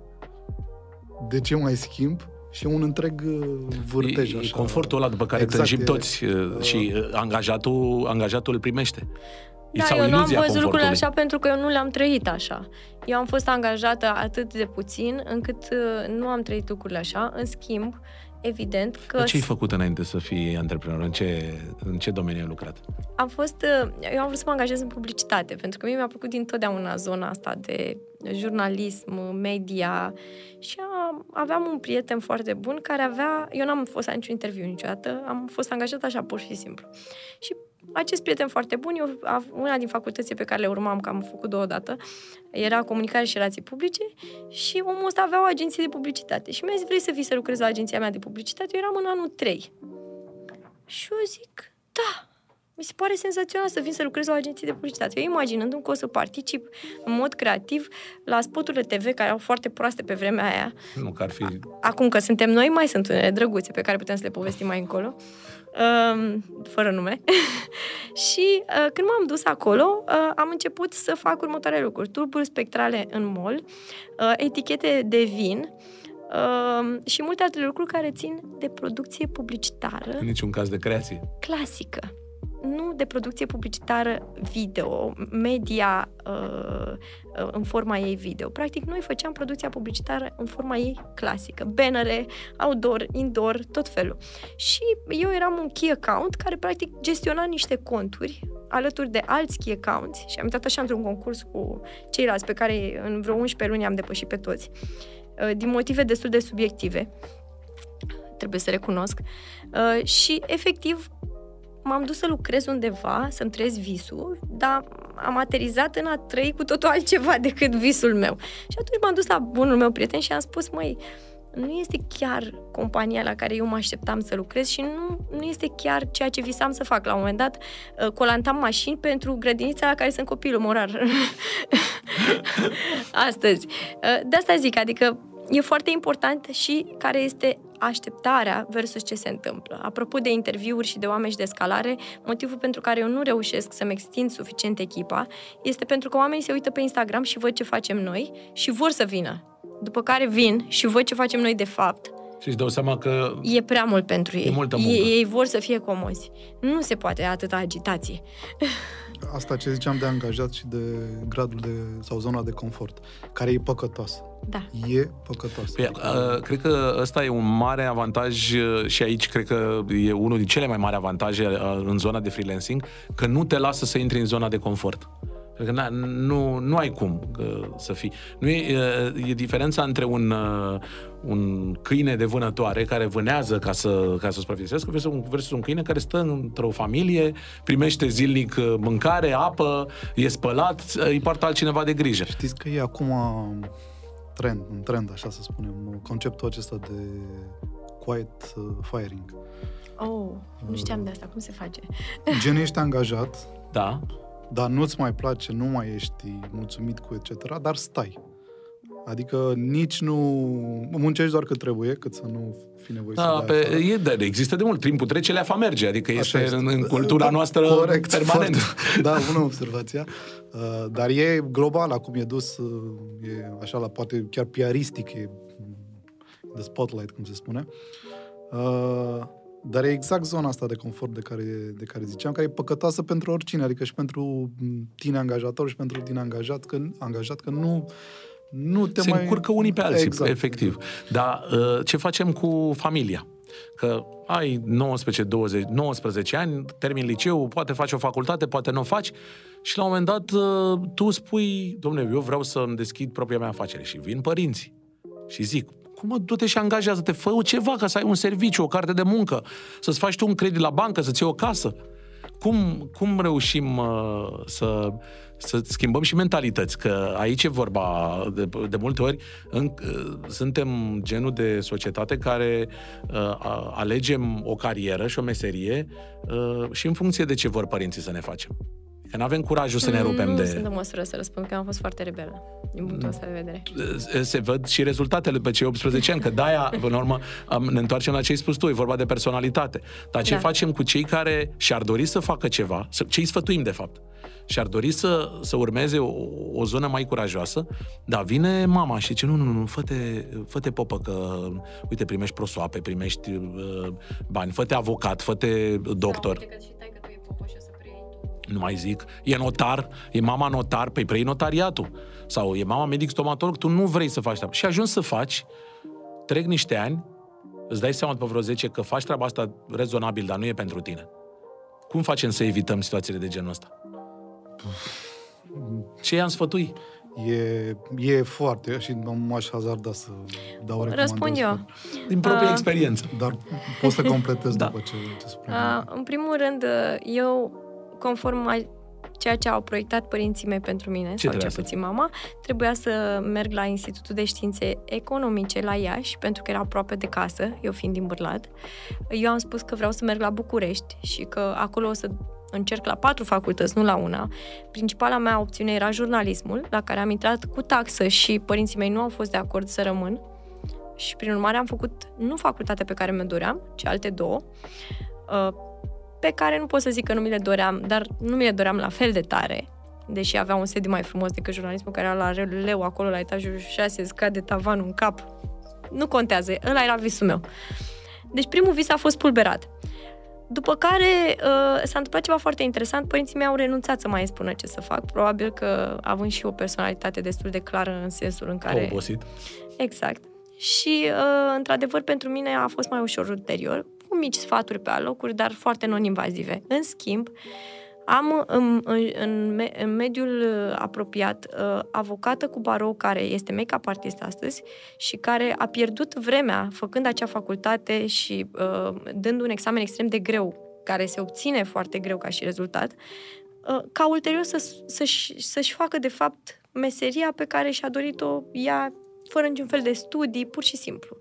De ce mai schimb? Și e un întreg uh, vârtej E, e așa. confortul ăla după care Exact, tânjim e- toți uh, și uh, angajatul, angajatul îl primește. Da, sau eu nu am iluzia văzut lucrurile confortului. așa pentru că eu nu le-am trăit așa. Eu am fost angajată atât de puțin încât uh, nu am trăit lucrurile așa. În schimb, evident că Dar ce ai făcut înainte să fii antreprenor? În ce, în ce domeniu ai lucrat? am fost, uh, eu am vrut să mă angajez în publicitate, pentru că mie mi-a plăcut dintotdeauna zona asta de jurnalism, media și am, aveam un prieten foarte bun care avea, eu n-am fost la niciun interviu niciodată, am fost angajată așa pur și simplu. Și acest prieten foarte bun, eu, a- una din facultățile pe care le urmam, că am făcut două dată, era comunicare și relații publice și omul ăsta avea o agenție de publicitate. Și mi-a zis, vrei să vii să lucrezi la agenția mea de publicitate? Eu eram în anul 3. Și eu zic, da, mi se pare senzațional să vin să lucrez la o agenție de publicitate. Eu imaginându-mi că o să particip în mod creativ la spoturile TV, care erau foarte proaste pe vremea aia. Nu, că ar fi... Acum că suntem noi, mai sunt unele drăguțe pe care putem să le povestim mai încolo, um, fără nume. și uh, când m-am dus acolo, uh, am început să fac următoarele lucruri. Turburi spectrale în mall, uh, etichete de vin, uh, și multe alte lucruri care țin de producție publicitară În niciun caz de creație. clasică, nu de producție publicitară video, media uh, uh, în forma ei video. Practic, noi făceam producția publicitară în forma ei clasică. Bannere, outdoor, indoor, tot felul. Și eu eram un key account care, practic, gestiona niște conturi alături de alți key accounts și am intrat așa într-un concurs cu ceilalți pe care în vreo 11 luni am depășit pe toți, uh, din motive destul de subiective trebuie să recunosc. Uh, și, efectiv, m-am dus să lucrez undeva, să-mi trăiesc visul, dar am aterizat în a trăi cu totul altceva decât visul meu. Și atunci m-am dus la bunul meu prieten și am spus, măi, nu este chiar compania la care eu mă așteptam să lucrez și nu, nu este chiar ceea ce visam să fac. La un moment dat, uh, colantam mașini pentru grădinița la care sunt copilul morar. Astăzi. Uh, De asta zic, adică e foarte important și care este așteptarea versus ce se întâmplă. Apropo de interviuri și de oameni și de scalare, motivul pentru care eu nu reușesc să-mi extind suficient echipa este pentru că oamenii se uită pe Instagram și văd ce facem noi și vor să vină. După care vin și văd ce facem noi de fapt. Și își dau seama că E prea mult pentru ei. multă muncă. ei, ei vor să fie comozi. Nu se poate atâta agitație. Asta ce ziceam de angajat și de gradul de, sau zona de confort, care e păcătoasă. Da. E păcătoasă. Păi, uh, cred că ăsta e un mare avantaj uh, și aici cred că e unul din cele mai mari avantaje uh, în zona de freelancing, că nu te lasă să intri în zona de confort. Pentru că na- nu, nu ai cum uh, să fii. Nu e, uh, e diferența între un, uh, un câine de vânătoare care vânează ca să, ca să supraviețuiască versus un, versus un câine care stă într-o familie, primește zilnic uh, mâncare, apă, e spălat, uh, îi poartă altcineva de grijă. Știți că e acum trend, un trend, așa să spunem, conceptul acesta de quiet uh, firing. Oh, nu știam de asta. Cum se face? Gen ești angajat, Da? Dar nu-ți mai place, nu mai ești mulțumit cu etc., dar stai. Adică nici nu muncești doar cât trebuie, cât să nu fi nevoie Da, să dai pe, afară. e, de, există de mult. Timpul trece, leafa merge. Adică Așa este în, este. în cultura noastră Corect, permanent. Foarte, da, bună observația. Uh, dar e global, acum e dus, uh, e așa la poate chiar piaristic, e mm, the spotlight, cum se spune. Uh, dar e exact zona asta de confort de care, de care ziceam, care e păcătoasă pentru oricine, adică și pentru mm, tine angajator și pentru tine angajat, că, angajat, că nu, nu te Se mai... încurcă unii pe alții, Exact. efectiv. Dar uh, ce facem cu familia? Că ai 19, 20, 19 ani, termin liceu, poate faci o facultate, poate nu o faci și la un moment dat uh, tu spui, domnule, eu vreau să-mi deschid propria mea afacere și vin părinții și zic, cum mă, du-te și angajează-te, fă ceva ca să ai un serviciu, o carte de muncă, să-ți faci tu un credit la bancă, să-ți iei o casă. Cum, cum reușim uh, să, să schimbăm și mentalități? Că aici e vorba de, de multe ori, în, uh, suntem genul de societate care uh, a- alegem o carieră și o meserie uh, și în funcție de ce vor părinții să ne facem. Că nu avem curajul să ne rupem nu de... sunt în măsură să răspund, că am fost foarte rebelă, din punctul ăsta de vedere. se văd și rezultatele pe cei 18 ani, că de-aia, până la urmă, am, ne întoarcem la ce ai spus tu, e vorba de personalitate. Dar ce Da. facem cu cei care și-ar dori să facă ceva, să, ce îi sfătuim, de fapt, și-ar dori să, să urmeze o, o zonă mai curajoasă, dar vine mama și zice, nu, nu, nu, fă-te, fă-te popă că, uite, primești prosoape, primești uh, bani, fă-te avocat, fă-te doctor. Da, că și tai că tu e popă și o să preiei tu. Nu mai zic, e notar, e mama notar, pe prei notariatul. Sau e mama medic stomatolog, tu nu vrei să faci treaba. Și ajungi să faci, trec niște ani, îți dai seama după vreo 10 că faci treaba asta rezonabil, dar nu e pentru tine. Cum facem să evităm situațiile de genul ăsta? Ce i-am sfătui? E, e foarte, și nu m-aș hazarda să dau recomandări. Răspund eu. Din proprie Ah. experiență. Dar pot să completez Da. după ce, ce spune. Uh, în primul rând, uh, eu, conform a ceea ce au proiectat părinții mei pentru mine, sau trebuia cel să- puțin mama, trebuia să merg la Institutul de Științe Economice la Iași, pentru că era aproape de casă, eu fiind din Bârlad. Eu am spus că vreau să merg la București și că acolo o să încerc la patru facultăți, nu la una. Principala mea opțiune era jurnalismul, la care am intrat cu taxă și părinții mei nu au fost de acord să rămân. Și prin urmare am făcut nu facultatea pe care mi-o doream, ci alte două, uh, pe care nu pot să zic că nu mi le doream, dar nu mi le doream la fel de tare, deși avea un sediu mai frumos decât jurnalismul care era la leu acolo la etajul 6, scade tavanul în cap. Nu contează, ăla era visul meu. Deci primul vis a fost pulberat. După care uh, s-a întâmplat ceva foarte interesant. Părinții mei au renunțat să mai spună ce să fac. Probabil că având și o personalitate destul de clară în sensul în Care... care... obosit. Exact. Și, uh, într-adevăr, pentru mine a fost mai ușor ulterior, cu mici sfaturi pe alocuri, dar foarte non-invazive. În schimb, am în, în, în, me- în mediul uh, apropiat uh, avocată cu barou care este make-up artist astăzi și care a pierdut vremea făcând acea facultate și uh, dând un examen extrem de greu, care se obține foarte greu ca și rezultat, uh, ca ulterior să, să-și, să-și facă, de fapt, meseria pe care și-a dorit-o ea fără niciun fel de studii, pur și simplu.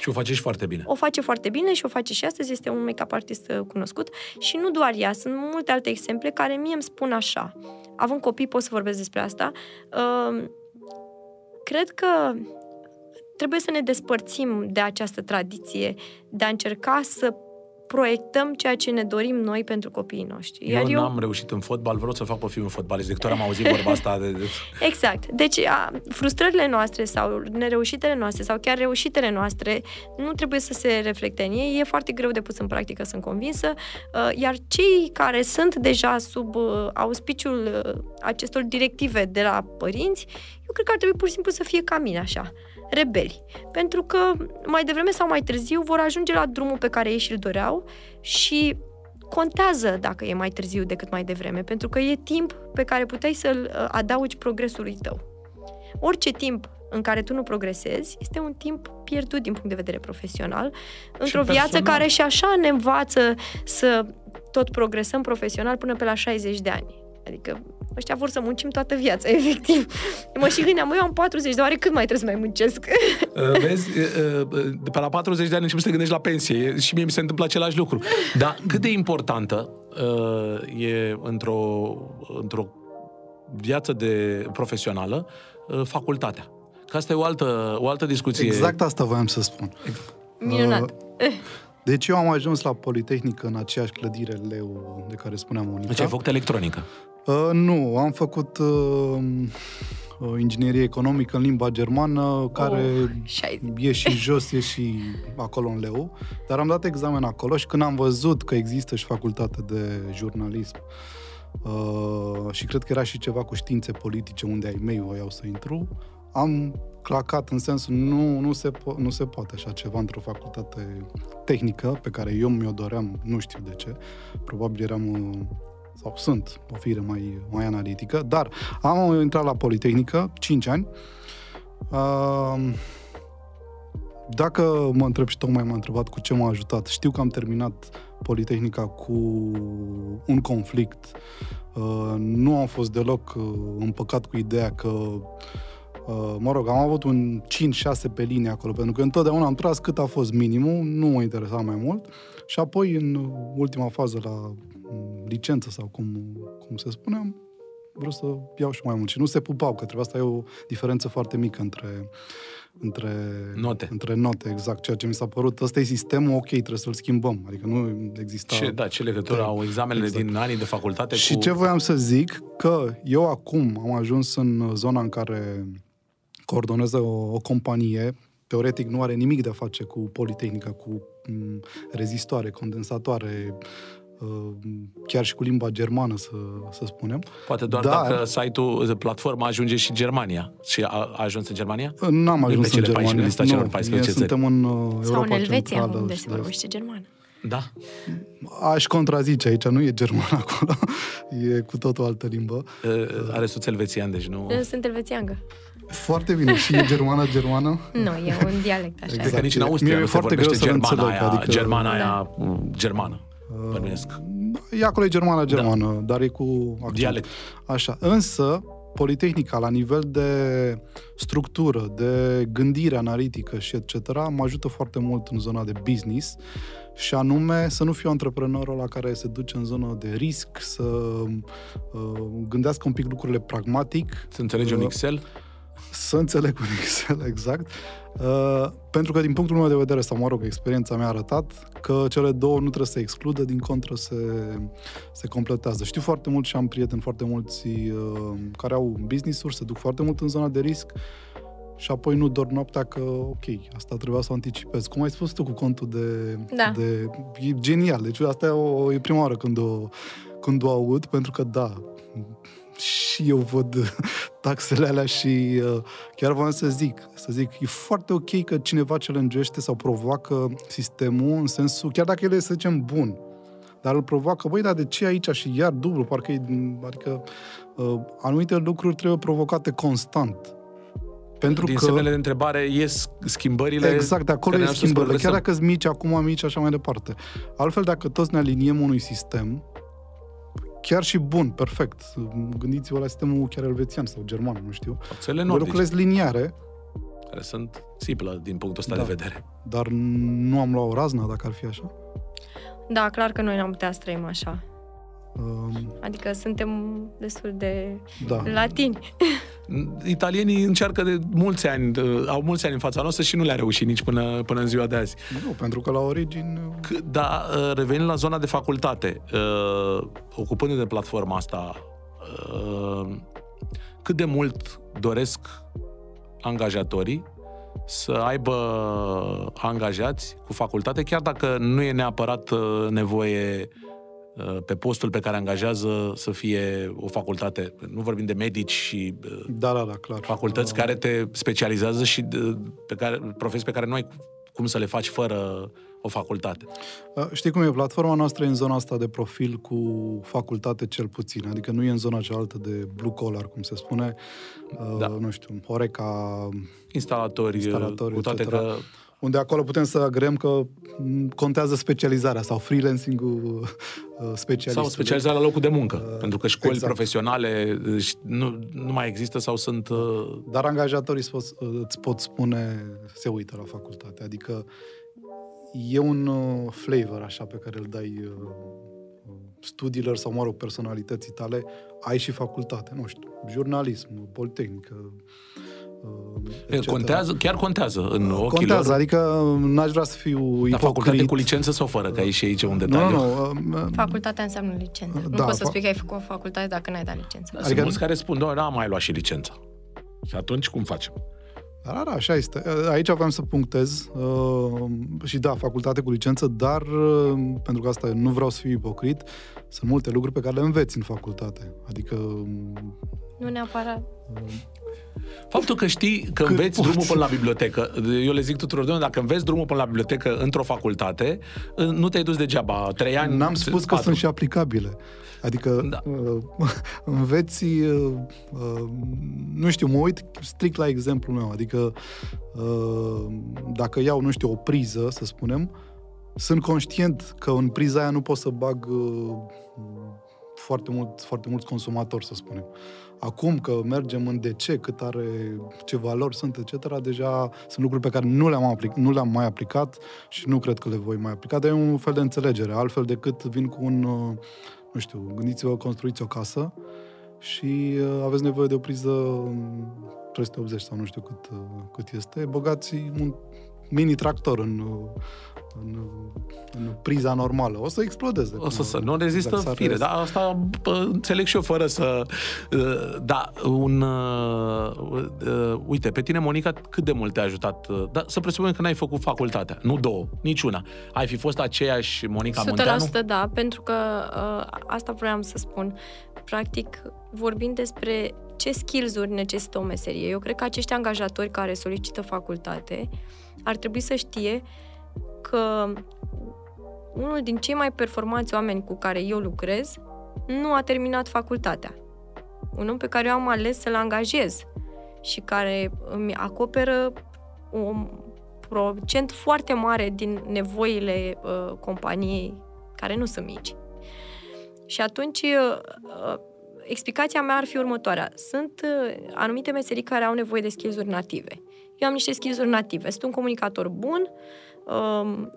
Și o faci și foarte bine. O face foarte bine și o face și astăzi, este un make-up artist uh, cunoscut și nu doar ea, sunt multe alte exemple care mie îmi spun așa. Având copii pot să vorbesc despre asta. Uh, cred că trebuie să ne despărțim de această tradiție, de a încerca să proiectăm ceea ce ne dorim noi pentru copiii noștri. eu, n-am reușit în fotbal, vreau să fac pe fiul fotbalist. De câte ori am auzit vorba asta de... de... Exact. Deci, a, frustrările noastre sau nereușitele noastre sau chiar reușitele noastre nu trebuie să se reflecte în ei. E foarte greu de pus în practică, sunt convinsă. Uh, Iar cei care sunt deja sub uh, auspiciul uh, acestor directive de la părinți, eu cred că ar trebui pur și simplu să fie ca mine, așa rebeli. Pentru că mai devreme sau mai târziu vor ajunge la drumul pe care ei și-l doreau și contează dacă e mai târziu decât mai devreme, pentru că e timp pe care puteai să-l uh, adaugi progresului tău. Orice timp în care tu nu progresezi este un timp pierdut din punct de vedere profesional, într-o viață personal. care și așa ne învață să tot progresăm profesional până pe la 60 de ani. Adică ăștia vor să muncim toată viața, efectiv. Mă și gândeam, mă, eu am 40 de oare cât mai trebuie să mai muncesc? Uh, Vezi, uh, uh, de pe la 40 de ani începi să te gândești la pensie și mie mi se întâmplă același lucru. Dar cât de importantă uh, e într-o, într-o viață de profesională uh, facultatea? Că asta e o altă, o altă discuție. Exact asta voiam să spun. Minunat. Uh, deci eu am ajuns la Politehnică în aceeași clădire Leu de care spuneam Monica. Deci ai făcut electronică. Uh, nu, am făcut uh, uh, inginerie economică în limba germană, care Oh, șaizeci. e și jos, e și acolo în Leu. Dar am dat examen acolo și când am văzut că există și facultate de jurnalism uh, și cred că era și ceva cu științe politice unde ai mei voiau să intru, am clacat în sensul nu, nu, se, po- nu se poate așa ceva într-o facultate tehnică pe care eu mi-o doream, nu știu de ce. Probabil eram uh, sau sunt o fire mai, mai analitică, dar am intrat la Politehnică, 5 ani. Uh, dacă mă întreb și tocmai m-a întrebat cu ce m-a ajutat, știu că am terminat Politehnica cu un conflict. Uh, nu am fost deloc uh, împăcat cu ideea că Uh, mă rog, am avut un 5-6 pe linie acolo, pentru că întotdeauna am tras cât a fost minimul, nu mă interesa mai mult. Și apoi, în ultima fază, la mm, licență sau cum, cum se spune, am vrut să iau și mai mult. Și nu se pupau, că trebuie asta e o diferență foarte mică între, între Note. Între note, exact. Ceea ce mi s-a părut, ăsta e sistemul, ok, trebuie să-l schimbăm. Adică nu exista... Ce, da, ce legătură Da, au examenele exact. din anii de facultate Și cu... ce voiam să zic, că eu acum am ajuns în zona în care coordonez o, o companie, teoretic nu are nimic de a face cu Politehnica, cu m, rezistoare, condensatoare, uh, chiar și cu limba germană, să, să spunem. Poate doar Dar- dacă site-ul, platforma ajunge și în Germania. Și a, a ajuns în Germania? N-am ajuns cele în 14 Germania. lista celor nu, 14 e- țări. suntem în uh, Europa Sau în Elveția, Centrală unde și se de Est. vorbește germană. Da. Aș contrazice aici, nu e german acolo, e cu tot o altă limbă. Uh, Are soț elvețian, deci nu... Eu Sunt elvețiangă. Foarte bine, și e germană, germană. Nu, e un dialect așa. Cred că nici în Mie Austria e nu se foarte greu vorbește să-l germana înțeleg, aia, adică- germana Da. aia, mm, germană. Bănuiesc. E acolo e germana germană, dar e cu accent. Dialect. Așa. Însă, Politehnica, la nivel de structură, de gândire analitică și etc., mă ajută foarte mult în zona de business și anume să nu fiu antreprenorul la care se duce în zonă de risc, să uh, gândească un pic lucrurile pragmatic, Să înțelegi un Uh, Excel? Să înțeleg un Excel exact, uh, pentru că din punctul meu de vedere, sau mă rog, experiența mea a arătat că cele două nu trebuie să se excludă, din contră se, se completează. Știu foarte mult și am prieteni foarte mulți uh, care au business-uri, se duc foarte mult în zona de risc și apoi nu dorm noaptea că, ok, asta trebuia să o anticipez. Cum ai spus tu cu contul de... Da. de e genial. Deci asta e, o, e prima oară când o, când o aud, pentru că da, și eu văd taxele alea și uh, chiar voiam să zic, să zic, e foarte ok că cineva challenge sau provoacă sistemul în sensul, chiar dacă el e, să zicem, bun, dar îl provoacă, băi, dar de ce aici și iar dublu, parcă e, adică uh, anumite lucruri trebuie provocate constant. Pentru Din că... semnele de întrebare ies schimbările Exact, de acolo care e ne ajută să schimbările. Chiar progresăm. dacă sunt mici, acum mici, așa mai departe. Altfel, dacă toți ne aliniem unui sistem, chiar și bun, perfect. Gândiți-vă la sistemul chiar elvețian sau german, nu știu. Țările Lucrurile nordice, sunt liniare, care sunt țiplă din punctul ăsta Da. de vedere. dar nu am luat o raznă dacă ar fi așa. Da, clar că noi n-am putea să trăim așa. Uh, Adică suntem destul de da. latini. Italienii încearcă de mulți ani, de- au mulți ani în fața noastră și nu le-a reușit nici până, până în ziua de azi. Nu, pentru că la origini... C- Dar uh, revenind la zona de facultate, uh, ocupându de platforma asta, uh, cât de mult doresc angajatorii să aibă angajați cu facultate, chiar dacă nu e neapărat uh, nevoie uh, pe postul pe care angajează să fie o facultate. Nu vorbim de medici și uh, Da, da, da, clar. facultăți Uh, care te specializează și uh, pe care, profesii pe care nu ai cum să le faci fără o facultate. Uh, Știi cum e? Platforma noastră e în zona asta de profil cu facultate cel puțin. Adică nu e în zona cealaltă de blue collar, cum se spune. Uh, Da. Nu știu, Horeca, Instalatori, Instalatori, cu toate etc. că unde acolo putem să agreem că m, contează specializarea sau freelancing-ul uh, specialist. sau specializarea la locul de muncă, pentru că școli exact. profesionale uh, și nu, nu mai există sau sunt... uh, Dar angajatorii îți pot, îți pot spune, se uită la facultate. Adică e un uh, flavor așa pe care îl dai uh, studiilor sau, mă rog, personalității tale, ai și facultate, nu știu, jurnalism, politehnică, uh, E, etc. Contează, chiar contează în ochii Contează, lor. adică n-aș vrea să fiu Dar facultate ipocrit. cu licență sau fără? Că aici și aici e un Nu, detaliu. nu, nu. uh, Facultatea înseamnă licență. Nu Da, poți să fa- spui că ai făcut o facultate dacă n-ai dat licență. Dar Adică- Sunt mulți care spun, doamne, n-am mai luat și licența. Și atunci cum facem? Da, da, așa este. Aici aveam să punctez uh, și da, facultate cu licență, dar uh, pentru că asta nu vreau să fiu ipocrit, sunt multe lucruri pe care le înveți în facultate. Adică um, Nu neapărat. Faptul că știi că Cât înveți poți. drumul până la bibliotecă, eu le zic tuturor, domnule, dacă înveți drumul până la bibliotecă într-o facultate, nu te-ai dus degeaba, trei ani, n-am spus că patru. sunt și aplicabile. Adică Da. uh, înveți, uh, uh, nu știu, mă uit strict la exemplul meu, adică uh, dacă iau, nu știu, o priză, să spunem, sunt conștient că în priza aia nu pot să bag uh, foarte, mult, foarte mulți consumatori, să spunem. Acum că mergem în DC, cât are, ce valori sunt, etc., deja sunt lucruri pe care nu le-am, aplic, nu le-am mai aplicat și nu cred că le voi mai aplica, dar e un fel de înțelegere, altfel decât vin cu un, uh, nu știu, gândiți-vă, construiți o casă și uh, aveți nevoie de o priză um, 380 sau nu știu cât, uh, cât este, băgați un mini tractor în, uh, în, uh, în priza normală. O să explodeze. O să, să Dacă nu rezistă s-ar fire, rez- dar asta bă, înțeleg și eu fără să... uh, Da, un... uh, uh, Uite, pe tine, Monica, cât de mult te-a ajutat? uh, Da, să presupunem că n-ai făcut facultatea, nu două, niciuna. Ai fi fost aceeași Monica 100% Munteanu? da, pentru că uh, asta vreau să spun. Practic, vorbim despre ce skills-uri necesită o meserie. Eu cred că acești angajatori care solicită facultate ar trebui să știe că unul din cei mai performanți oameni cu care eu lucrez nu a terminat facultatea. Un om pe care eu am ales să-l angajez și care îmi acoperă un procent foarte mare din nevoile uh, companiei, care nu sunt mici. Și atunci, uh, uh, explicația mea ar fi următoarea. Sunt uh, anumite meserii care au nevoie de skills-uri native. Eu am niște skills-uri native. Sunt un comunicator bun, um,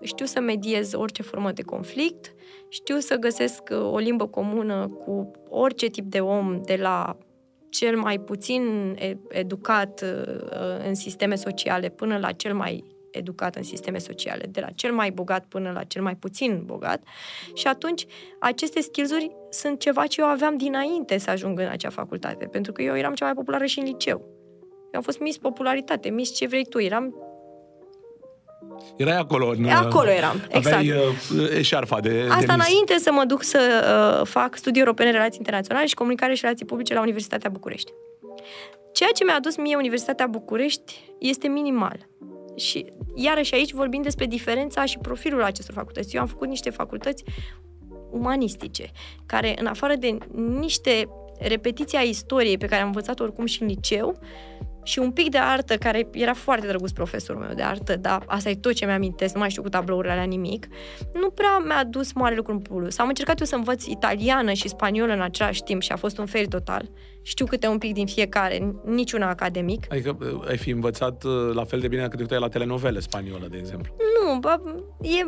știu să mediez orice formă de conflict, știu să găsesc uh, o limbă comună cu orice tip de om, de la cel mai puțin e- educat uh, uh, în sisteme sociale până la cel mai educat în sisteme sociale, de la cel mai bogat până la cel mai puțin bogat. Și atunci, aceste skills-uri sunt ceva ce eu aveam dinainte să ajung în acea facultate, pentru că eu eram cea mai populară și în liceu. Eu am fost Miss Popularitate, Miss ce vrei tu, eram Erai acolo. În, Acolo eram, exact. Aveai uh, eșarfa de, de Asta mis. înainte să mă duc să uh, fac studii europene, relații internaționale și comunicare și relații publice la Universitatea București. Ceea ce mi-a adus mie Universitatea București este minimal. Și iarăși aici vorbim despre diferența și profilul acestor facultăți. Eu am făcut niște facultăți umanistice, care în afară de niște repetiții a istoriei pe care am învățat oricum și în liceu, și un pic de artă, care era foarte drăguț profesorul meu de artă, dar asta e tot ce mi-amintesc, nu mai știu cu tablourile alea nimic, nu prea mi-a dus mare lucru în plus. Am încercat eu să învăț italiană și spaniolă în același timp și a fost un fail total. Știu câte un pic din fiecare, niciuna academic. Adică uh, ai fi învățat uh, la fel de bine cât uiteai la telenovele spaniolă, de exemplu. Nu, bă, e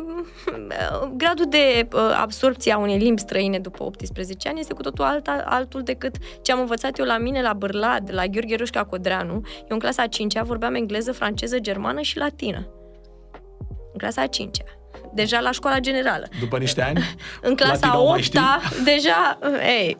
gradul de uh, absorpție a unei limbi străine după 18 ani este cu totul alta, altul decât ce am învățat eu la mine la Bârlad, la Gheorghe Rușca Codreanu. Eu în clasa a 5-a vorbeam engleză, franceză, germană și latină. În clasa a 5-a. Deja la școala generală. După niște ani? În clasa Latină o a mai 8-a, deja, ei,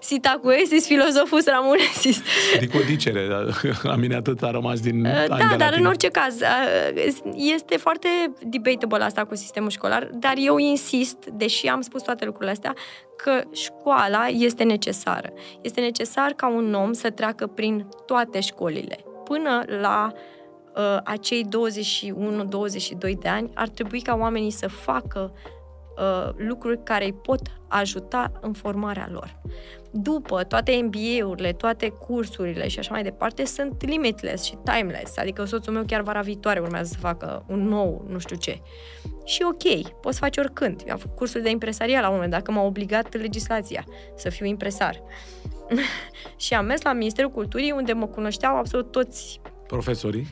sitacuesis filozofus ramunesis. Adică o dicere, dar la mine atât a rămas din ani Da, de dar în latină. orice caz, uh, este foarte debatable asta cu sistemul școlar, dar eu insist, deși am spus toate lucrurile astea, că școala este necesară. Este necesar ca un om să treacă prin toate școlile. Până la uh, acei 21-22 de ani, ar trebui ca oamenii să facă uh, lucruri care îi pot ajuta în formarea lor. După, toate MBA-urile, toate cursurile și așa mai departe sunt limitless și timeless, adică soțul meu chiar vara viitoare urmează să facă un nou nu știu ce. Și ok, poți face oricând. Eu am făcut cursul de impresariat la un moment dat, că m-a obligat legislația să fiu impresar. și am mers la Ministerul Culturii, unde mă cunoșteau absolut toți Profesorii?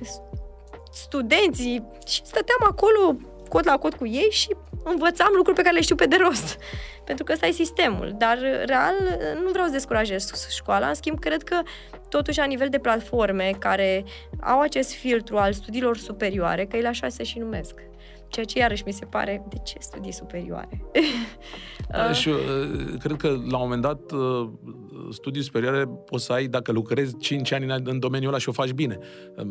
studenții și stăteam acolo cot la cot cu ei și învățam lucruri pe care le știu pe de rost. Pentru că ăsta e sistemul. Dar, real, nu vreau să descurajez școala. În schimb, cred că, totuși, la nivel de platforme care au acest filtru al studiilor superioare, că ele așa se și numesc, ceea ce iarăși mi se pare, de ce studii superioare? Uh, și uh, cred că la un moment dat uh, studii superioare poți să ai dacă lucrezi 5 ani în, în domeniul ăla și o faci bine.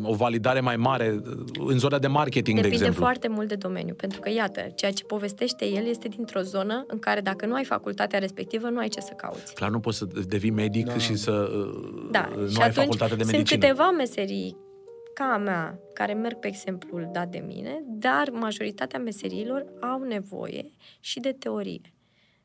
O validare mai mare în zona de marketing, Depinde de exemplu. foarte mult de domeniu, pentru că, iată, ceea ce povestește el este dintr-o zonă în care dacă nu ai facultatea respectivă, nu ai ce să cauți. Clar, nu poți să devii medic Da. și să Da, nu și ai atunci facultate de sunt medicină. câteva meserii ca a mea, care merg pe exemplul dat de mine, dar majoritatea meseriilor au nevoie și de teorie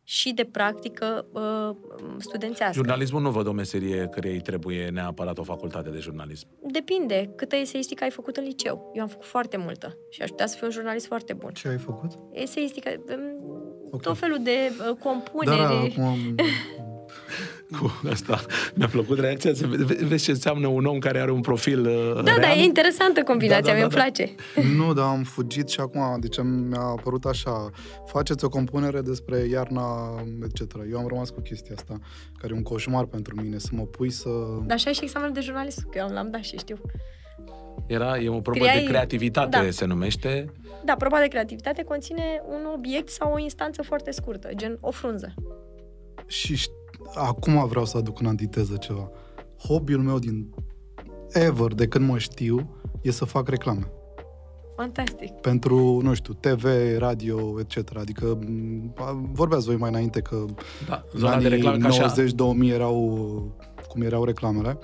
și de practică uh, studențească. Jurnalismul nu văd o meserie care îi trebuie neapărat o facultate de jurnalism. Depinde câtă eseistică ai făcut în liceu. Eu am făcut foarte multă și aș putea să fiu un jurnalist foarte bun. Ce ai făcut? Eseistică, um, Ok. tot felul de uh, Dar compunere. acum Cu asta mi-a plăcut reacția. Să ve- Vezi ce înseamnă un om care are un profil uh, da, real? da, e interesantă combinația, Da, da, mi-e da, da. place. Nu, dar am fugit și acum, deci mi-a apărut așa, faceți o compunere despre iarna, etc. Eu am rămas cu chestia asta, care e un coșmar pentru mine, să mă pui să... Dar așa e și examenul de jurnalist, că eu l-am dat și știu. Era, e o probă Scriai- de creativitate, da. se numește. Da, proba de creativitate conține un obiect sau o instanță foarte scurtă, gen o frunză. Și ș- acum vreau să aduc în antiteză ceva. Hobby-ul meu din ever, de când mă știu, e să fac reclame. Fantastic. Pentru, nu știu, TV, radio, etc. Adică m, a- vorbeați voi mai înainte că Da, în zona de anii reclame ca așa. 90-2000 erau cum erau reclamele.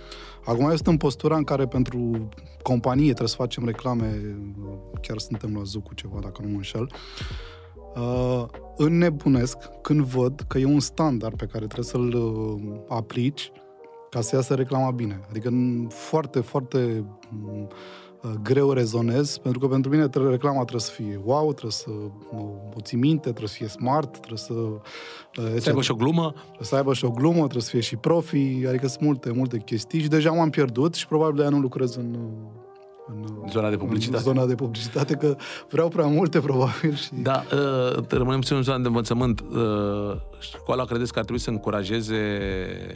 Acum eu sunt în postura în care pentru companie trebuie să facem reclame, chiar suntem la Zucu ceva, dacă nu mă înșel. Uh, înnebunesc când văd că e un standard pe care trebuie să-l uh, aplici ca să iasă reclama bine. Adică n- foarte, foarte m, uh, greu rezonez, pentru că pentru mine trebuie, reclama trebuie să fie wow, trebuie să o, o ții minte, trebuie să fie smart, trebuie să... uh, Să aibă și o glumă. Trebuie să aibă și o glumă, trebuie să fie și profi, adică sunt multe, multe chestii și deja m-am pierdut și probabil de aia nu lucrez în, în Zona de publicitate. În zona de publicitate, că vreau prea multe, probabil. Și... Da, uh, rămânem puțin în zona de învățământ. Uh, școala credeți că ar trebui să încurajeze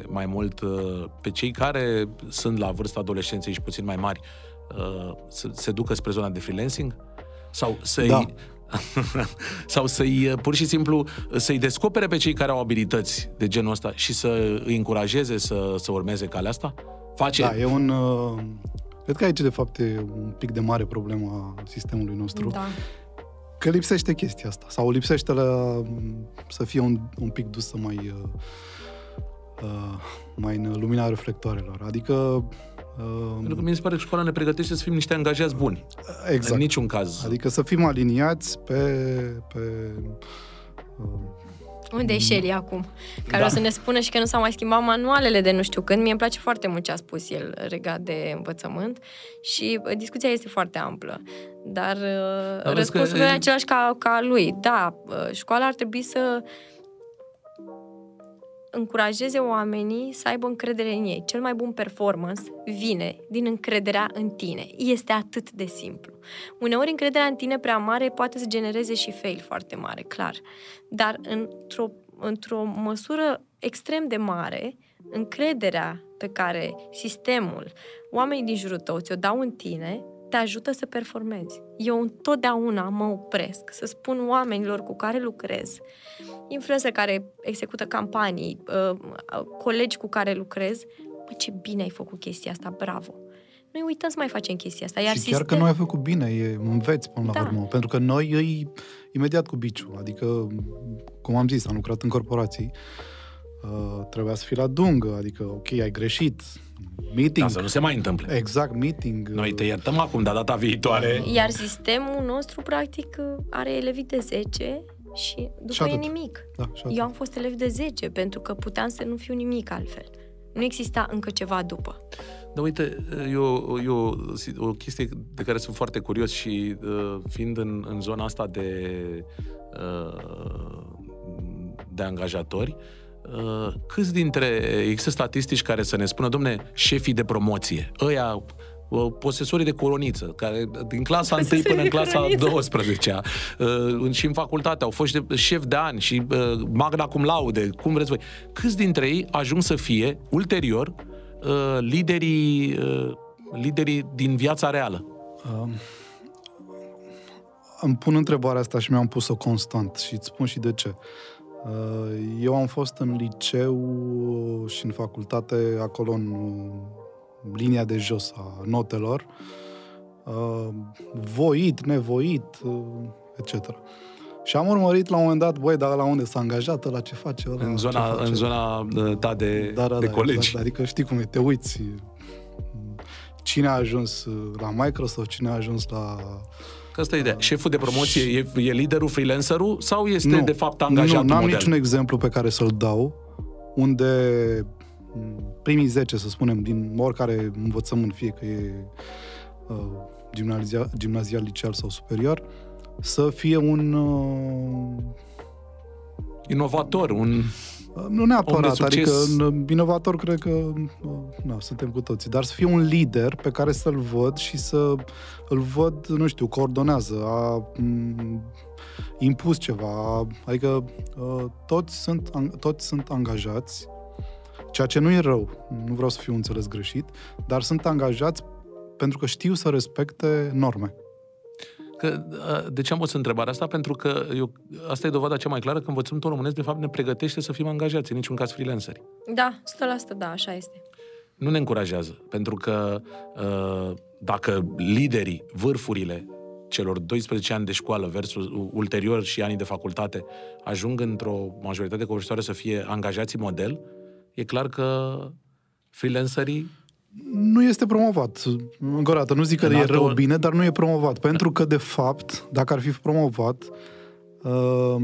mai mult uh, pe cei care sunt la vârsta adolescenței și puțin mai mari uh, să se ducă spre zona de freelancing? Sau să-i... Da. sau să-i, uh, pur și simplu, să-i descopere pe cei care au abilități de genul ăsta și să îi încurajeze să, să urmeze calea asta? Face... Da, e un... uh, Cred că aici, de fapt, e un pic de mare problemă a sistemului nostru. Da. Că lipsește chestia asta. Sau lipsește la, să fie un, un pic dusă mai, uh, uh, mai în lumina reflectoarelor. Adică... Uh, Pentru că mi se pare că școala ne pregătește să fim niște angajați buni. exact. În niciun caz. Adică să fim aliniați pe... pe uh, Unde e Shelly acum? Care Da. o să ne spună și că nu s-au mai schimbat manualele de nu știu când. Mie îmi place foarte mult ce a spus el legat de învățământ și uh, discuția este foarte amplă. Dar uh, Dar vezi că răspunsul meu e e- același ca, ca a lui. Da, uh, școala ar trebui să încurajeze oamenii să aibă încredere în ei. Cel mai bun performance vine din încrederea în tine. Este atât de simplu. Uneori încrederea în tine prea mare poate să genereze și fail foarte mare, clar. Dar într-o, într-o măsură extrem de mare, încrederea pe care sistemul, oamenii din jurul tău ți-o dau în tine, te ajută să performezi. Eu întotdeauna mă opresc să spun oamenilor cu care lucrez, influencer care execută campanii, uh, uh, colegi cu care lucrez, bă, ce bine ai făcut chestia asta, bravo! Noi uităm să mai facem chestia asta, iar și sistem... chiar că nu ai făcut bine, e, înveți până la Da. urmă. Pentru că noi îi imediat cu biciu. Adică, cum am zis, am lucrat în corporații, uh, trebuia să fii la dungă, adică, ok, ai greșit, meeting, Ca să nu se mai întâmple. exact, meeting. Noi te iertăm acum, dar data viitoare... Iar sistemul nostru, practic, are elevii de 10 și după Și e atât. nimic. Da, și atât. Eu am fost elev de 10 pentru că puteam să nu fiu nimic altfel. Nu exista încă ceva după. Dar uite, e o, e o, o chestie de care sunt foarte curios și uh, fiind în, în zona asta de, uh, de angajatori, uh, câți dintre, există statistici care să ne spună, domne, șefii de promoție, ăia uh, posesorii de coroniță, care din clasa 1 până în clasa 12 uh, și în facultate au fost șef de ani și uh, magna cum laude, cum vreți voi. Câți dintre ei ajung să fie, ulterior, liderii, liderii din viața reală? Um, îmi pun întrebarea asta și mi-am pus-o constant și îți spun și de ce. Eu am fost în liceu și în facultate, acolo în linia de jos a notelor, uh, voit, nevoit, uh, etc. Și am urmărit la un moment dat, băi, dar la unde s-a angajat, la ce face ăla, În zona, face? în zona uh, ta de, da, da, de da, colegi. Exact, adică știi cum e, te uiți cine a ajuns la Microsoft, cine a ajuns la... Că asta e ideea. Șeful de promoție e, e liderul, freelancerul sau este nu, de fapt angajat Nu, n-am model? niciun exemplu pe care să-l dau unde primii 10, să spunem, din oricare învățământ, fie că e uh, gimnazia, gimnazial, liceal sau superior, să fie un... Uh, Inovator, un... Uh, nu neapărat, adică inovator cred că uh, na, suntem cu toții, dar să fie un lider pe care să-l văd și să îl văd, nu știu, coordonează, a m- mm, impus ceva, adică uh, toți sunt, toți sunt angajați Ceea ce nu e rău, nu vreau să fiu înțeles greșit, dar sunt angajați pentru că știu să respecte norme. Că, de ce am pus întrebarea asta? Pentru că eu, asta e dovada cea mai clară că învățământul românesc, de fapt, ne pregătește să fim angajați, în niciun caz freelanceri. Da, 100% da, așa este. Nu ne încurajează, pentru că dacă liderii, vârfurile celor 12 ani de școală versus ulterior și anii de facultate ajung într-o majoritate covârșitoare să fie angajații model, e clar că freelancerii nu este promovat. Încă o dată, nu zic că e rău bine, dar nu e promovat. Pentru că, de fapt, dacă ar fi promovat, uh,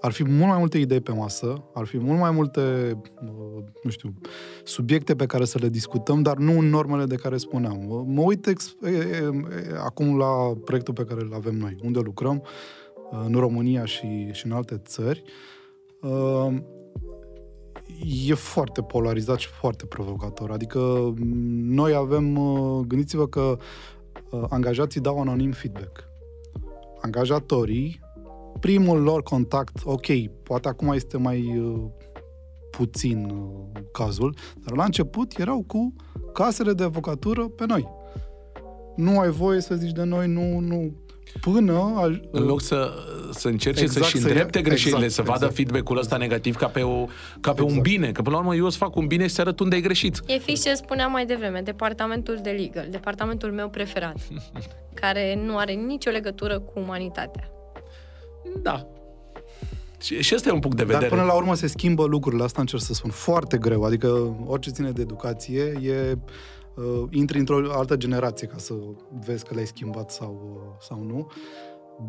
ar fi mult mai multe idei pe masă, ar fi mult mai multe, uh, nu știu, subiecte pe care să le discutăm, dar nu în normele de care spuneam. Mă uit ex- e, e, acum la proiectul pe care îl avem noi, unde lucrăm, uh, în România și, și în alte țări. Uh, e foarte polarizat și foarte provocator. Adică noi avem, uh, gândiți-vă că uh, angajații dau anonim feedback. Angajatorii, primul lor contact, ok, poate acum este mai uh, puțin cazul, dar la început erau cu casele de avocatură pe noi. Nu ai voie să zici de noi, nu, nu, până... În loc să, să încerce exact, să-și îndrepte greșelile, exact, să vadă exact. feedback-ul ăsta negativ ca pe, o, ca pe exact. un bine. Că până la urmă eu o să fac un bine și să arăt unde e greșit. E fix ce spuneam mai devreme, departamentul de legal, departamentul meu preferat, care nu are nicio legătură cu umanitatea. Da, și, și ăsta e un punct de vedere. Dar până la urmă se schimbă lucrurile, asta încerc să spun, foarte greu. Adică orice ține de educație e uh, intri într-o altă generație ca să vezi că le-ai schimbat sau, uh, sau nu.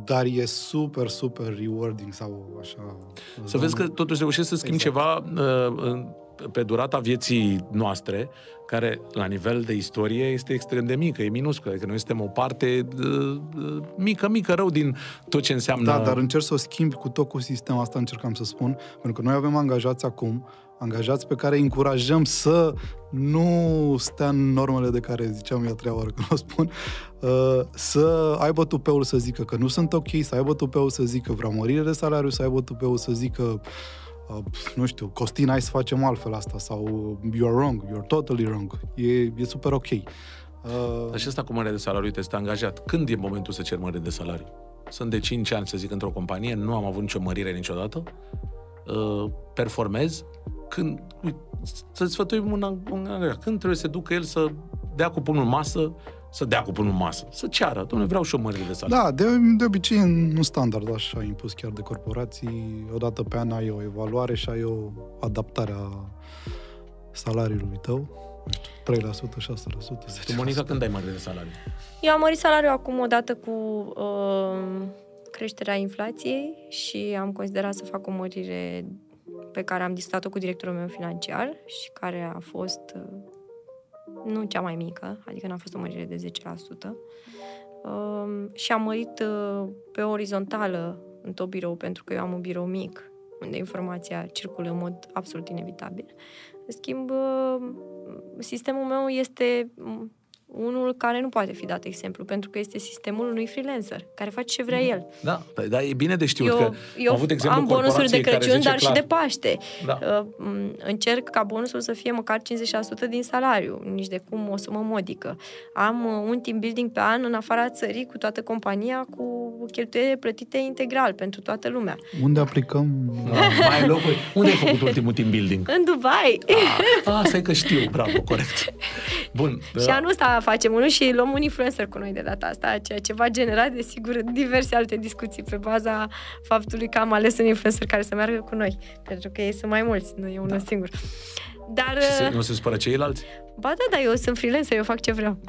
Dar e super, super rewarding sau așa. Să vezi că totuși reușești să schimbi exact. ceva uh, pe durata vieții noastre, care la nivel de istorie este extrem de mică, e minusculă, adică noi suntem o parte uh, uh, mică, mică rău din tot ce înseamnă... Da, dar încerc să o schimbi cu tot cu sistemul asta, încercam să spun, pentru că noi avem angajați acum angajați pe care îi încurajăm să nu stea în normele de care ziceam eu a treia oară când o spun, uh, să aibă tupeul să zică că nu sunt ok, să aibă tupeul să zică vreau mărire de salariu, să aibă tupeul să zică uh, nu știu, Costin, hai să facem altfel asta sau you're wrong, you're totally wrong. E, e super ok. Uh, Dar și asta cu mărire de salariu, te este angajat. Când e momentul să cer mărire de salariu? Sunt de 5 ani, să zic, într-o companie, nu am avut nicio mărire niciodată, uh, performez, când, să-ți sfătuim un, un angajat, când trebuie să se ducă el să dea cu pumnul în masă, să dea cu pumnul în masă, să ceară, domnule, vreau și o mărire de salariu. Da, de, de obicei în un standard așa impus chiar de corporații, odată pe an ai o evaluare și ai o adaptare a salariului tău. 3%, 6%, 10%. Tu, Monica, când ai mărire de salariu? Eu am mărit salariul acum odată cu uh, creșterea inflației și am considerat să fac o mărire pe care am discutat-o cu directorul meu financiar și care a fost uh, nu cea mai mică, adică n-a fost o mărire de 10%. Um, și am mărit uh, pe orizontală în tot birou, pentru că eu am un birou mic, unde informația circulă în mod absolut inevitabil. În schimb, uh, sistemul meu este unul care nu poate fi dat exemplu, pentru că este sistemul unui freelancer, care face ce vrea el. Da, dar e bine de știut Eu, că eu am avut exemplu am bonusuri de corporației care Crăciun, zice dar clar, și de Paște. Da. Uh, m, Încerc ca bonusul să fie măcar 50% din salariu, nici de cum o sumă modică. Am uh, un team building pe an în afara țării cu toată compania, cu cheltuieli plătite integral pentru toată lumea. Unde aplicăm? Da, mai ai locuri. Unde ai făcut ultimul team building? În Dubai! Ah, asta e că știu, bravo, corect. Bun. Și da. anul ăsta facem unul și luăm un influencer cu noi de data asta, ceea ce va genera, desigur, diverse alte discuții pe baza faptului că am ales un influencer care să meargă cu noi. Pentru că ei sunt mai mulți, nu e unul Da. singur. Dar, Și se, nu se supără ceilalți? ba da, da, eu sunt freelancer, eu fac ce vreau.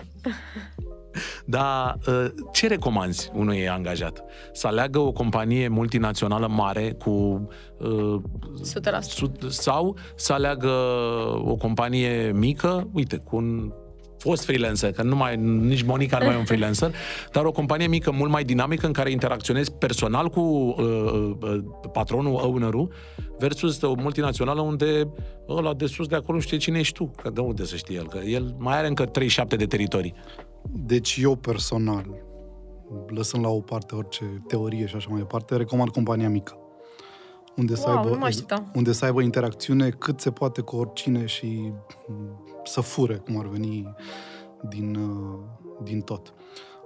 Dar uh, ce recomanzi unui angajat? Să aleagă o companie multinațională mare cu... uh, 100%. sut- Sau să aleagă o companie mică, uite, cu un fost freelancer, că nu mai, nici Monica nu mai e un freelancer, dar o companie mică, mult mai dinamică, în care interacționezi personal cu uh, uh, patronul, ownerul, versus o multinațională unde ăla de sus de acolo nu știe cine ești tu, că de unde să știe el, că el mai are încă 37 de teritorii. Deci eu personal, lăsând la o parte orice teorie și așa mai departe, recomand compania mică. Unde să, Wow, aibă, nu mă așteptam. unde să aibă interacțiune cât se poate cu oricine și m, să fure, cum ar veni, din, uh, din tot.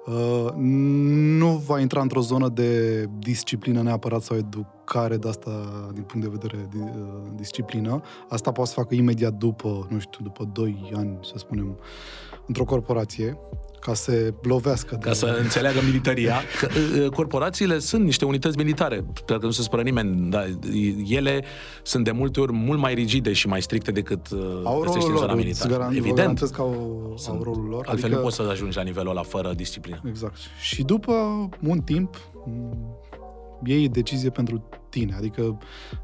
Uh, nu va intra într-o zonă de disciplină neapărat sau educare de asta din punct de vedere de uh, disciplină. Asta poate să facă imediat după, nu știu, după 2 ani, să spunem, într-o corporație, ca să se lovească. Ca să înțeleagă militaria. Că, uh, corporațiile sunt niște unități militare, pentru că nu se spără nimeni, dar ele sunt de multe ori mult mai rigide și mai stricte decât uh, Au găsești rolul în zona lor, îți militară. garan- vă Evident, garantez că au, au rolul lor. altfel nu poți să ajungi la nivelul ăla fără disciplină. Exact. Și după un timp, m, iei decizie pentru tine. Adică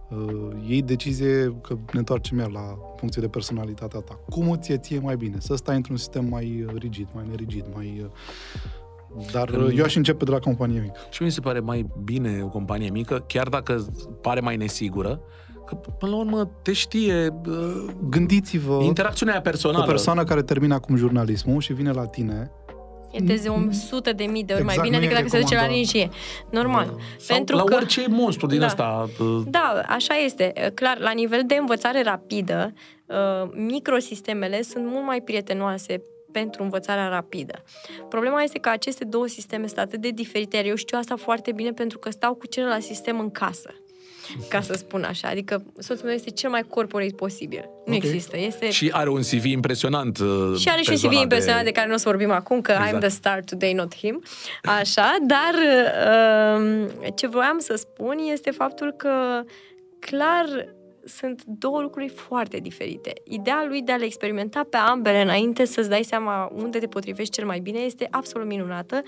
uh, iei decizie, că ne întoarcem iar la funcție de personalitatea ta. Cum îți e ție mai bine? Să stai într-un sistem mai uh, rigid, mai nerigid, mai... Uh, dar uh, eu aș începe de la companie mică. Și mi se pare mai bine o companie mică, chiar dacă pare mai nesigură, că până la urmă te știe uh, Gândiți-vă interacțiunea aia personală. o persoană care termină acum jurnalismul și vine la tine E de 100 de mii de ori mai Exact, bine nu e decât dacă se duce la recomandat. regie. Normal. sau Pentru la că... orice monstru din Da. ăsta. uh, Da, așa este. Clar, la nivel de învățare rapidă, uh, microsistemele sunt mult mai prietenoase pentru învățarea rapidă. Problema este că aceste două sisteme sunt atât de diferite, iar eu știu asta foarte bine pentru că stau cu celălalt sistem în casă ca să spun așa. Adică soțul meu este cel mai corporate posibil. Nu Ok. există. Este Și are un CV impresionant. uh, și are pe și un CV zona impresionant de... care nu o să vorbim acum, că Exact. I'm the star today, not him. Așa, dar uh, ce voiam să spun este faptul că clar sunt două lucruri foarte diferite. Ideea lui de a le experimenta pe ambele înainte să-ți dai seama unde te potrivești cel mai bine este absolut minunată,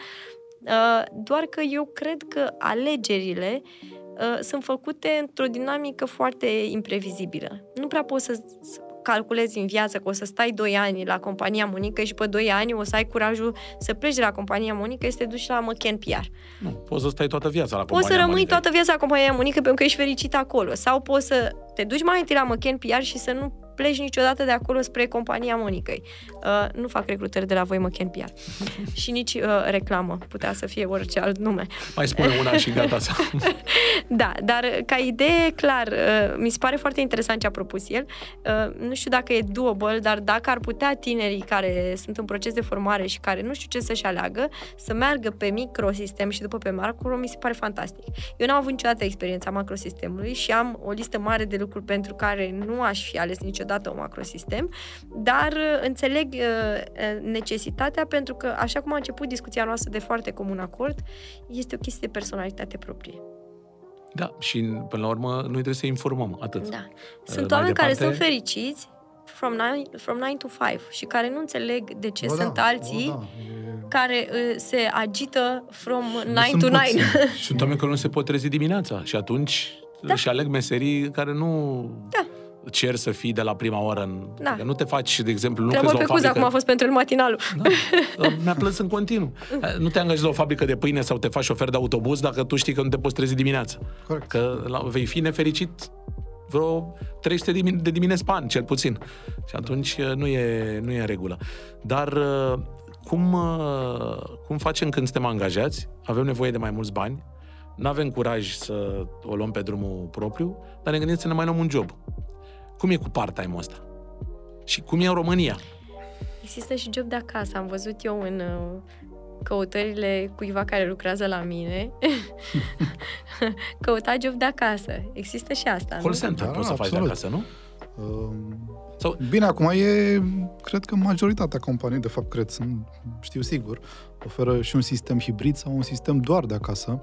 uh, doar că eu cred că alegerile uh, sunt făcute într-o dinamică foarte imprevizibilă. Nu prea poți să să calculezi în viață că o să stai 2 ani la compania Monica și pe 2 ani o să ai curajul să pleci de la compania Monica și să te duci la McCann PR. Nu, poți să stai toată viața la Poți compania să rămâi Monica. toată viața la compania Monica pentru că ești fericit acolo. Sau poți să te duci mai întâi la McCann PR și să nu pleci niciodată de acolo spre compania Monicăi. Uh, nu fac recrutări de la voi McCann PR. și nici uh, reclamă. Putea să fie orice alt nume. Mai spune una și gata. Să... Da, dar ca idee, clar, uh, mi se pare foarte interesant ce a propus el. Uh, Nu știu dacă e doable, dar dacă ar putea tinerii care sunt în proces de formare și care nu știu ce să-și aleagă, să meargă pe microsistem și după pe macro, mi se pare fantastic. Eu n-am avut niciodată experiența macrosistemului și am o listă mare de lucruri pentru care nu aș fi ales niciodată un macrosistem, dar uh, înțeleg uh, uh, necesitatea pentru că, așa cum a început discuția noastră de foarte comun acord, este o chestie de personalitate proprie. Da, și până la urmă noi trebuie să informăm, atât. Da. Uh, Sunt mai oameni care departe- sunt fericiți from 9, from 9 to 5 și care nu înțeleg de ce Bă, sunt da, alții bă, da, e- care uh, se agită from 9 sunt to 9. puțini. Sunt oameni care nu se pot trezi dimineața și atunci da. și aleg meserii care nu Da. Cer să fii de la prima oră. În... Da. Că nu te faci, de exemplu, nu Tremur la o pe cuză fabrică. acum a fost pentru el matinalul. Da, mi-a plâns în continuu. Nu te angajezi la o fabrică de pâine sau te faci șofer de autobuz dacă tu știi că nu te poți trezi dimineața. Corect. Că la, vei fi nefericit vreo 300 de dimin- de dimineți pe an, cel puțin. Și atunci uh, nu e, nu e în regulă. Dar uh, cum, uh, cum facem când suntem angajați, avem nevoie de mai mulți bani, nu avem curaj să o luăm pe drumul propriu, dar ne gândim să ne mai luăm un job. Cum e cu part-time-ul ăsta? Și cum e în România? Există și job de acasă. Am văzut eu în uh, căutările cuiva care lucrează la mine. Căuta job de acasă. Există și asta, Call nu? center Da, poți să faci de absolut. acasă, nu? Um, Sau, Bine, acum e, cred că majoritatea companii, de fapt, cred, sunt, știu sigur, oferă și un sistem hibrid sau un sistem doar de acasă,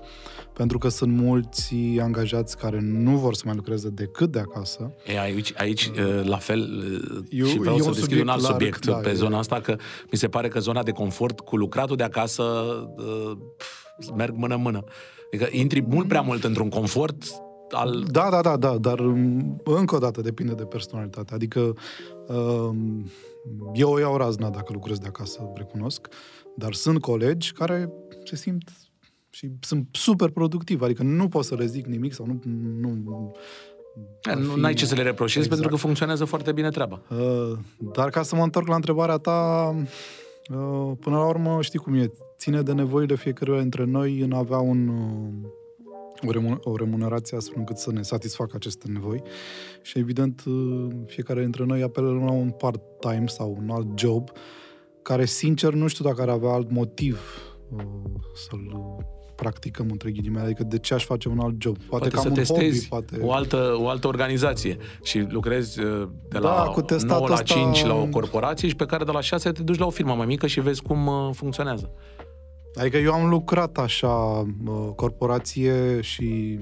pentru că sunt mulți angajați care nu vor să mai lucreze decât de acasă. E, aici, aici uh, la fel, uh, Eu- și vreau e să un deschid subiect un alt larg, subiect da, pe e- zona asta, că mi se pare că zona de confort cu lucratul de acasă uh, pf, merg mână-mână. Adică intri mult prea mult într-un confort al... Da, da, da, da, dar um, încă o dată depinde de personalitate. Adică um, eu o iau razna dacă lucrez de acasă, recunosc, dar sunt colegi care se simt și sunt super productivi, adică nu pot să le zic nimic sau nu... nu ar Nu fi- ai ce să le reproșezi Exact. pentru că funcționează foarte bine treaba. Uh, Dar ca să mă întorc la întrebarea ta, uh, până la urmă știi cum e, ține de nevoile fiecăruia dintre noi în a avea un, uh, o, remun- o remunerație astfel încât să ne satisfacă aceste nevoi și evident uh, fiecare dintre noi apelăm la un part-time sau un alt job care sincer nu știu dacă ar avea alt motiv uh, să-l uh, practicăm între ghilimele, adică de ce aș face un alt job? Poate, Poate că să am un testezi hobby, poate... o, altă, o altă organizație și lucrezi uh, de Da, la cu testatul 9 la ăsta- 5 la o corporație și pe care de la 6 te duci la o firmă mai mică și vezi cum uh, funcționează. Adică eu am lucrat așa, uh, corporație și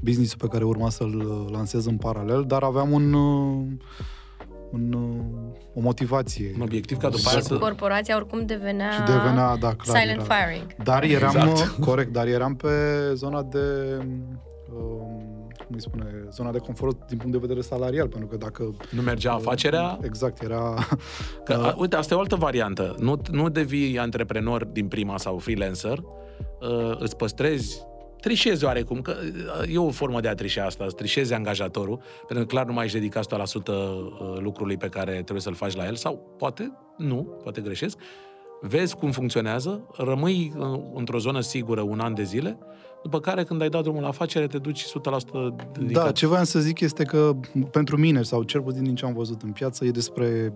business-ul pe care urma să-l uh, lansez în paralel, dar aveam un, uh, un, uh, o motivație. Un obiectiv ca după aia Și să... corporația oricum devenea, Și devenea, da, clar, silent era. firing. Dar eram, Exact. uh, corect, dar eram pe zona de, um, cum îi spune, zona de confort din punct de vedere salarial, pentru că dacă... Nu mergea afacerea, Exact, era... Că, a, uite, asta e o altă variantă. Nu, nu devii antreprenor din prima sau freelancer, uh, îți păstrezi trișezi oarecum, că uh, e o formă de a trișa asta, îți trișezi angajatorul, pentru că clar nu mai ești dedicat 100% uh, lucrului pe care trebuie să-l faci la el, sau poate nu, poate greșesc, vezi cum funcționează, rămâi uh, într-o zonă sigură un an de zile, după care când ai dat drumul la afacere te duci 100% dedicat. Da, ce voiam să zic este că pentru mine, sau cel puțin din ce am văzut în piață, e despre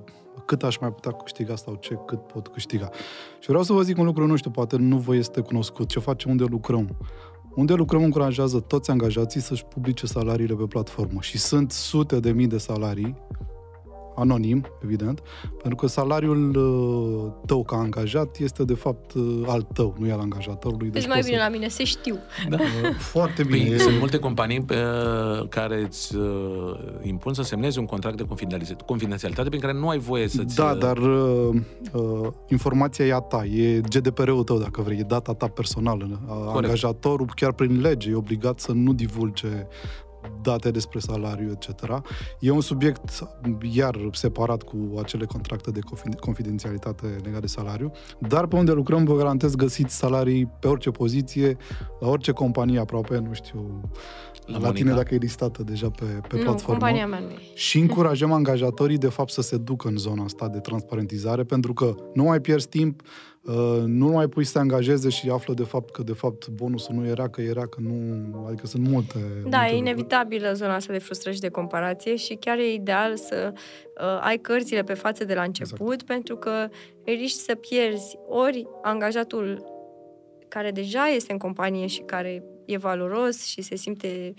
cât aș mai putea câștiga sau ce cât pot câștiga. Și vreau să vă zic un lucru, nu știu, poate nu vă este cunoscut, ce facem, unde lucrăm. Unde lucrăm încurajează toți angajații să-și publice salariile pe platformă și sunt sute de mii de salarii anonim, evident, pentru că salariul uh, tău ca angajat este de fapt uh, al tău, nu e al angajatorului. Deci mai poți bine să- la mine se știu. Da. Uh, Foarte bine. Păi, e- sunt multe companii uh, care îți uh, impun să semnezi un contract de confidențialitate, confidențialitate prin care nu ai voie să-ți... Da, dar uh, uh, informația e a ta, e GDPR-ul tău, dacă vrei, e data ta personală. A- Angajatorul, chiar prin lege, e obligat să nu divulge date despre salariu, etc. E un subiect, iar separat cu acele contracte de confi- confidențialitate legate de salariu, dar pe unde lucrăm, vă garantez, găsiți salarii pe orice poziție, la orice companie aproape, nu știu, La la, Monica. tine dacă e listată deja pe, pe nu, platformă. compania mea nu e. Și încurajăm angajatorii, de fapt, să se ducă în zona asta de transparentizare, pentru că nu mai pierzi timp, uh, nu mai pui să te angajeze și află, de fapt, că, de fapt, bonusul nu era, că era, că nu... Adică sunt multe... Da, multe e lucruri. inevitabilă zona asta de frustrări și de comparație și chiar e ideal să uh, ai cărțile pe față de la început, Exact. pentru că riști să pierzi ori angajatul care deja este în companie și care e valoros și se simte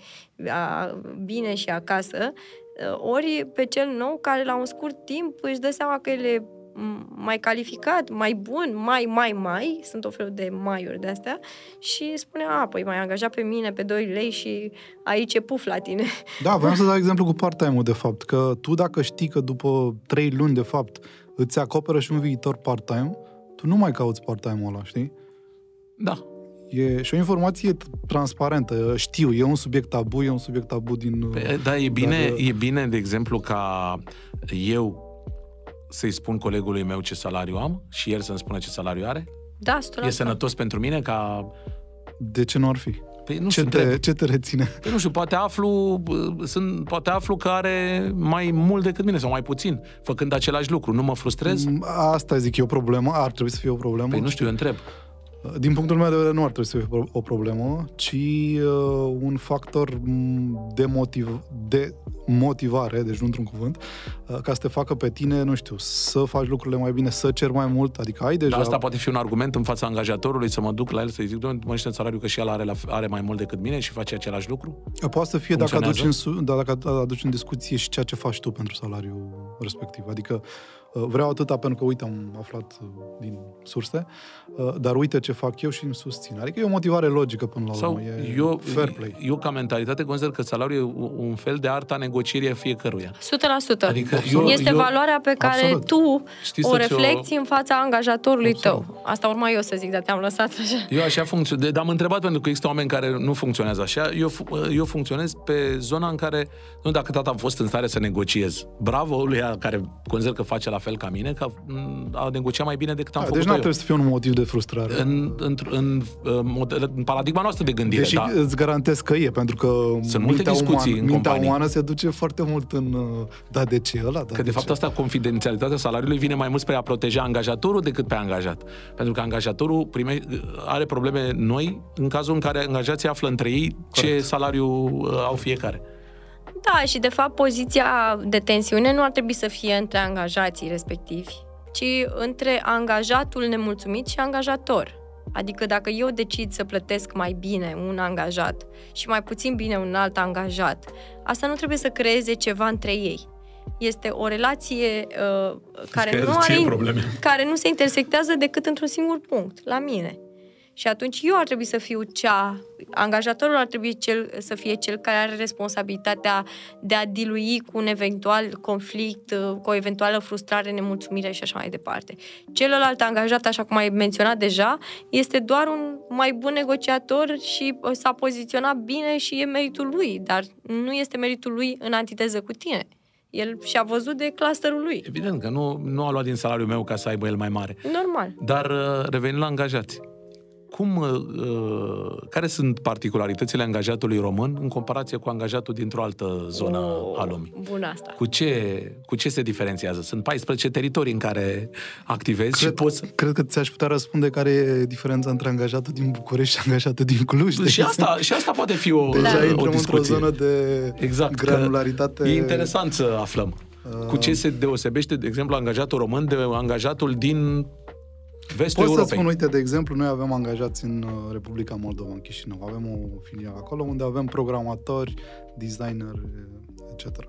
a, bine și acasă, uh, ori pe cel nou care la un scurt timp își dă seama că el e m- mai calificat, mai bun, mai, mai, mai, sunt o fel de maiuri de astea și spune, a, păi mai angajat pe mine pe 2 lei și aici e puf la tine. Da, vreau să dau exemplu cu part-time-ul, de fapt, că tu dacă știi că după trei luni, de fapt, îți acoperă și un viitor part-time, tu nu mai cauți part-time-ul ăla, știi? Da. E și o informație t- transparentă. Știu, e un subiect tabu, e un subiect tabu din... Păi, Da, e bine, Dar- e bine, de exemplu, ca eu să-i spun colegului meu ce salariu am și el să-mi spună ce salariu are? Da, 100%. E sănătos pentru mine ca... De ce nu ar fi? Păi nu Ce știu, te, întreb. ce te reține? Păi nu știu, poate aflu, bă, sunt, poate aflu că are mai mult decât mine sau mai puțin, făcând același lucru. Nu mă frustrez? Mm, Asta zic eu o problemă, ar trebui să fie o problemă. Păi nu știu, eu întreb. Din punctul meu de vedere nu ar trebui să fie o problemă, ci uh, un factor m, de, motiv, de motivare, deci nu într-un cuvânt, uh, ca să te facă pe tine, nu știu, să faci lucrurile mai bine, să cer mai mult, adică ai deja... Dar asta poate fi un argument în fața angajatorului să mă duc la el să-i zic, domnule, mă niște salariu că și el are, la, are mai mult decât mine și face același lucru? Poate să fie dacă aduci, Funcționează? în, su- da, dacă aduci în discuție și ceea ce faci tu pentru salariul respectiv. Adică uh, vreau atâta pentru că, uite, am aflat uh, din surse, uh, dar uite ce fac eu și îmi susțin. Adică e o motivare logică până la Sau urmă. E eu, fair play. eu ca mentalitate consider că salariul e un fel de arta negocierii a fiecăruia. 100%. Adică Absolut. eu, este eu, valoarea pe care Absolut. tu Știi o să ți-o- reflecti în fața angajatorului Absolut. tău. Asta urma eu să zic, dar te-am lăsat așa. Eu așa funcționez, dar am întrebat pentru că există oameni care nu funcționează așa. Eu, fu- eu funcționez pe zona în care, nu dacă tata am fost în stare să negociez. Bravo lui care consider că face la fel ca mine, că m, a negociat mai bine decât am Da, făcut deci nu eu. trebuie să fie un motiv de frustrare. În, în, în, în, model, în paradigma noastră de gândire, Deși da. îți garantez că e, pentru că Sunt multe mintea, discuții umană, în mintea companii. umană se duce foarte mult în... uh, Da, de ce ăla? Da, Că de fapt ce? asta, confidențialitatea salariului vine mai mult spre a proteja angajatorul decât pe angajat. Pentru că angajatorul prime, are probleme noi în cazul în care angajații află între ei ce Corect. salariu uh, au fiecare. Da, și de fapt poziția de tensiune nu ar trebui să fie între angajații respectivi, ci între angajatul nemulțumit și angajator. Adică dacă eu decid să plătesc mai bine un angajat și mai puțin bine un alt angajat, asta nu trebuie să creeze ceva între ei. Este o relație uh, care, că nu ție are, probleme. care nu se intersectează decât într-un singur punct, la mine. Și atunci eu ar trebui să fiu cea, angajatorul ar trebui cel, să fie cel care are responsabilitatea de a dilui cu un eventual conflict, uh, cu o eventuală frustrare, nemulțumire și așa mai departe. Celălalt angajat, așa cum ai menționat deja, este doar un mai bun negociator și uh, s-a poziționat bine și e meritul lui, dar nu este meritul lui în antiteză cu tine. El și-a văzut de clusterul lui. Evident că nu, nu a luat din salariul meu ca să aibă el mai mare. Normal. Dar uh, revenind la angajați. Cum, uh, uh, care sunt particularitățile angajatului român în comparație cu angajatul dintr-o altă zonă Oh, a lumii? Bun asta. Cu ce, cu ce se diferențiază? Sunt 14 teritorii în care activezi și Cred, poți... cred că ți-aș putea răspunde care e diferența între angajatul din București și angajatul din Cluj. de Și asta, și asta poate fi o, Deja o intrăm într-o discuție. zonă de Exact, că granularitate. E interesant să aflăm. Cu ce se deosebește, de exemplu, angajatul român de angajatul din vestul Pot să Europei? spun, uite, de exemplu, noi avem angajați în uh, Republica Moldova, în Chișinău. Avem o filială acolo unde avem programatori, designer, etc.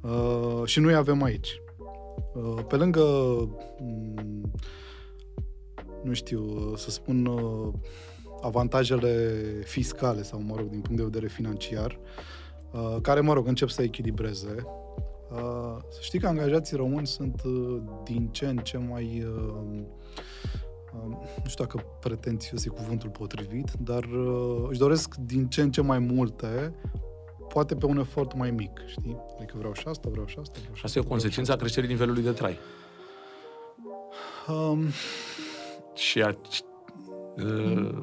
Uh, și noi avem aici. Uh, pe lângă, mm, nu știu, uh, să spun, uh, avantajele fiscale sau, mă rog, din punct de vedere financiar, uh, care, mă rog, încep să echilibreze. Uh, Să știi că angajații români sunt uh, din ce în ce mai uh, uh, nu știu dacă pretențios e cuvântul potrivit, dar uh, își doresc din ce în ce mai multe, poate pe un efort mai mic, știi? Adică vreau și asta, vreau și asta, vreau și Asta e o vreau și consecință a creșterii nivelului de trai. asta. Um, Și a, uh,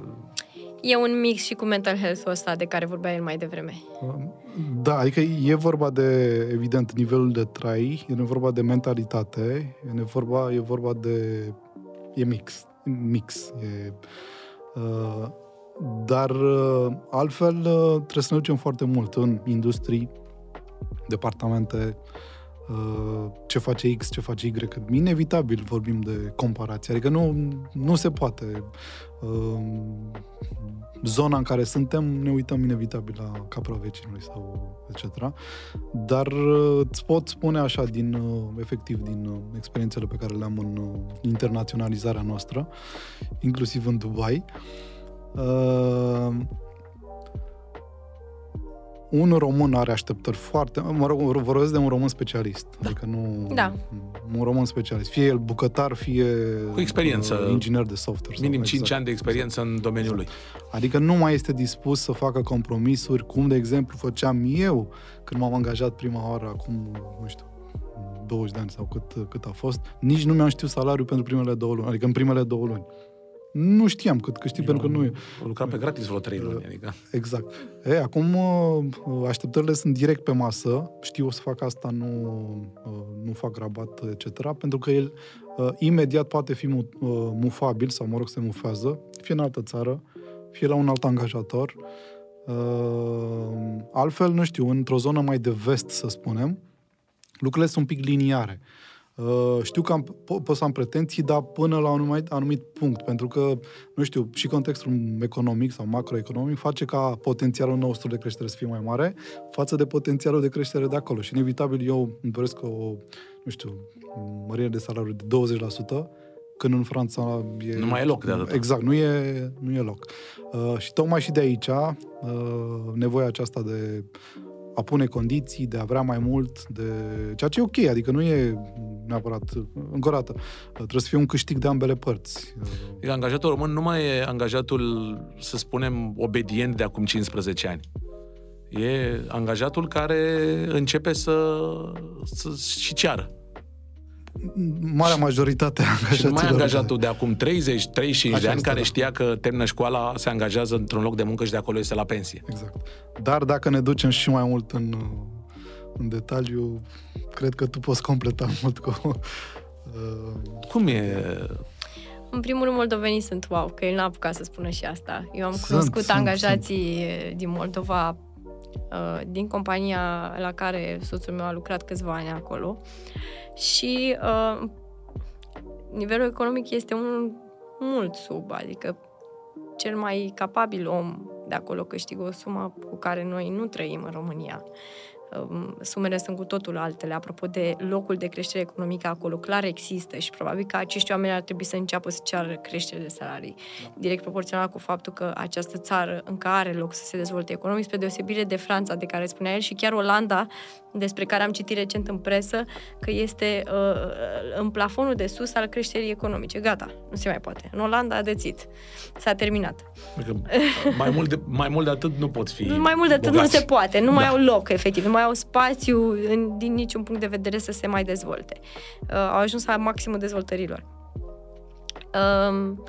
E un mix și cu mental health-ul ăsta de care vorbea el mai devreme. um, da, adică e vorba de, evident, nivelul de trai, e vorba de mentalitate, e vorba, e vorba de... e mix, mix, e... Uh, dar uh, altfel uh, trebuie să ne ducem foarte mult în industrii, departamente, uh, ce face X, ce face Y. Inevitabil vorbim de comparație, adică nu, nu se poate. Uh, Zona în care suntem, ne uităm inevitabil la capra vecinului sau etc. Dar uh, îți pot spune așa, din uh, efectiv, din uh, experiențele pe care le-am în uh, internaționalizarea noastră, inclusiv în Dubai, uh, un român are așteptări foarte... Mă rog, vorbesc de un român specialist. Da. Adică nu... Da. Un român specialist. Fie el bucătar, fie... Cu experiență. uh, inginer de software. sau- minim 5 exact. ani de experiență în domeniul lui. Adică nu mai este dispus să facă compromisuri, cum, de exemplu, făceam eu când m-am angajat prima oară, acum, nu știu, 20 de ani sau cât, cât a fost. Nici nu mi-am știut salariul pentru primele două luni, adică în primele două luni. Nu știam cât câștig, pentru că nu e. Lucra pe gratis vreo trei luni, adică. Exact. E, acum uh, așteptările sunt direct pe masă. Știu o să fac asta, nu, uh, nu fac rabat, etc. Pentru că el uh, imediat poate fi mu- uh, mufabil, sau mă rog, se mufează, fie în altă țară, fie la un alt angajator. Uh, altfel, nu știu, într-o zonă mai de vest, să spunem, lucrurile sunt un pic liniare. Uh, știu că am, po- pot să am pretenții, dar până la un anumit, anumit punct, pentru că, nu știu, și contextul economic sau macroeconomic face ca potențialul nostru de creștere să fie mai mare față de potențialul de creștere de acolo. Și inevitabil eu îmi doresc o, nu știu, mărire de salariu de 20%, când în Franța e... Nu mai e loc de atât. Exact, nu e, nu e loc. Uh, și tocmai și de aici, uh, nevoia aceasta de a pune condiții, de a vrea mai mult, de ceea ce e ok, adică nu e neapărat, încă o dată, trebuie să fie un câștig de ambele părți. Adică angajatul român nu mai e angajatul, să spunem, obedient de acum 15 ani. E angajatul care începe să, să și ceară. Marea majoritate a Și nu angajaților. mai e angajatul de acum 30, 35 Așa de ani este, care da. știa că termină școala, se angajează într-un loc de muncă și de acolo este la pensie. Exact. Dar dacă ne ducem și mai mult în, în detaliu, cred că tu poți completa mult cu... Uh, Cum e? În primul rând, moldovenii sunt wow, că el n-a apucat să spună și asta. Eu am Sunt, cunoscut sunt, angajații din Moldova, uh, din compania la care soțul meu a lucrat câțiva ani acolo și uh, nivelul economic este un mult sub, adică cel mai capabil om de acolo câștigă o sumă cu care noi nu trăim în România. Um, Sumele sunt cu totul altele. Apropo de locul de creștere economică acolo, clar există și probabil că acești oameni ar trebui să înceapă să ceară creștere de salarii. Direct proporțional cu faptul că această țară încă are loc să se dezvolte economic, spre deosebire de Franța, de care spunea el, și chiar Olanda, despre care am citit recent în presă, că este uh, în plafonul de sus al creșterii economice. Gata, nu se mai poate. În Olanda a dețit. S-a terminat. Adică mai, mult de, mai mult de atât nu pot fi Mai mult de atât nu bogați. se poate, nu mai Da. au loc, efectiv, nu mai au spațiu în, din niciun punct de vedere să se mai dezvolte. Uh, au ajuns la maximul dezvoltărilor. Um,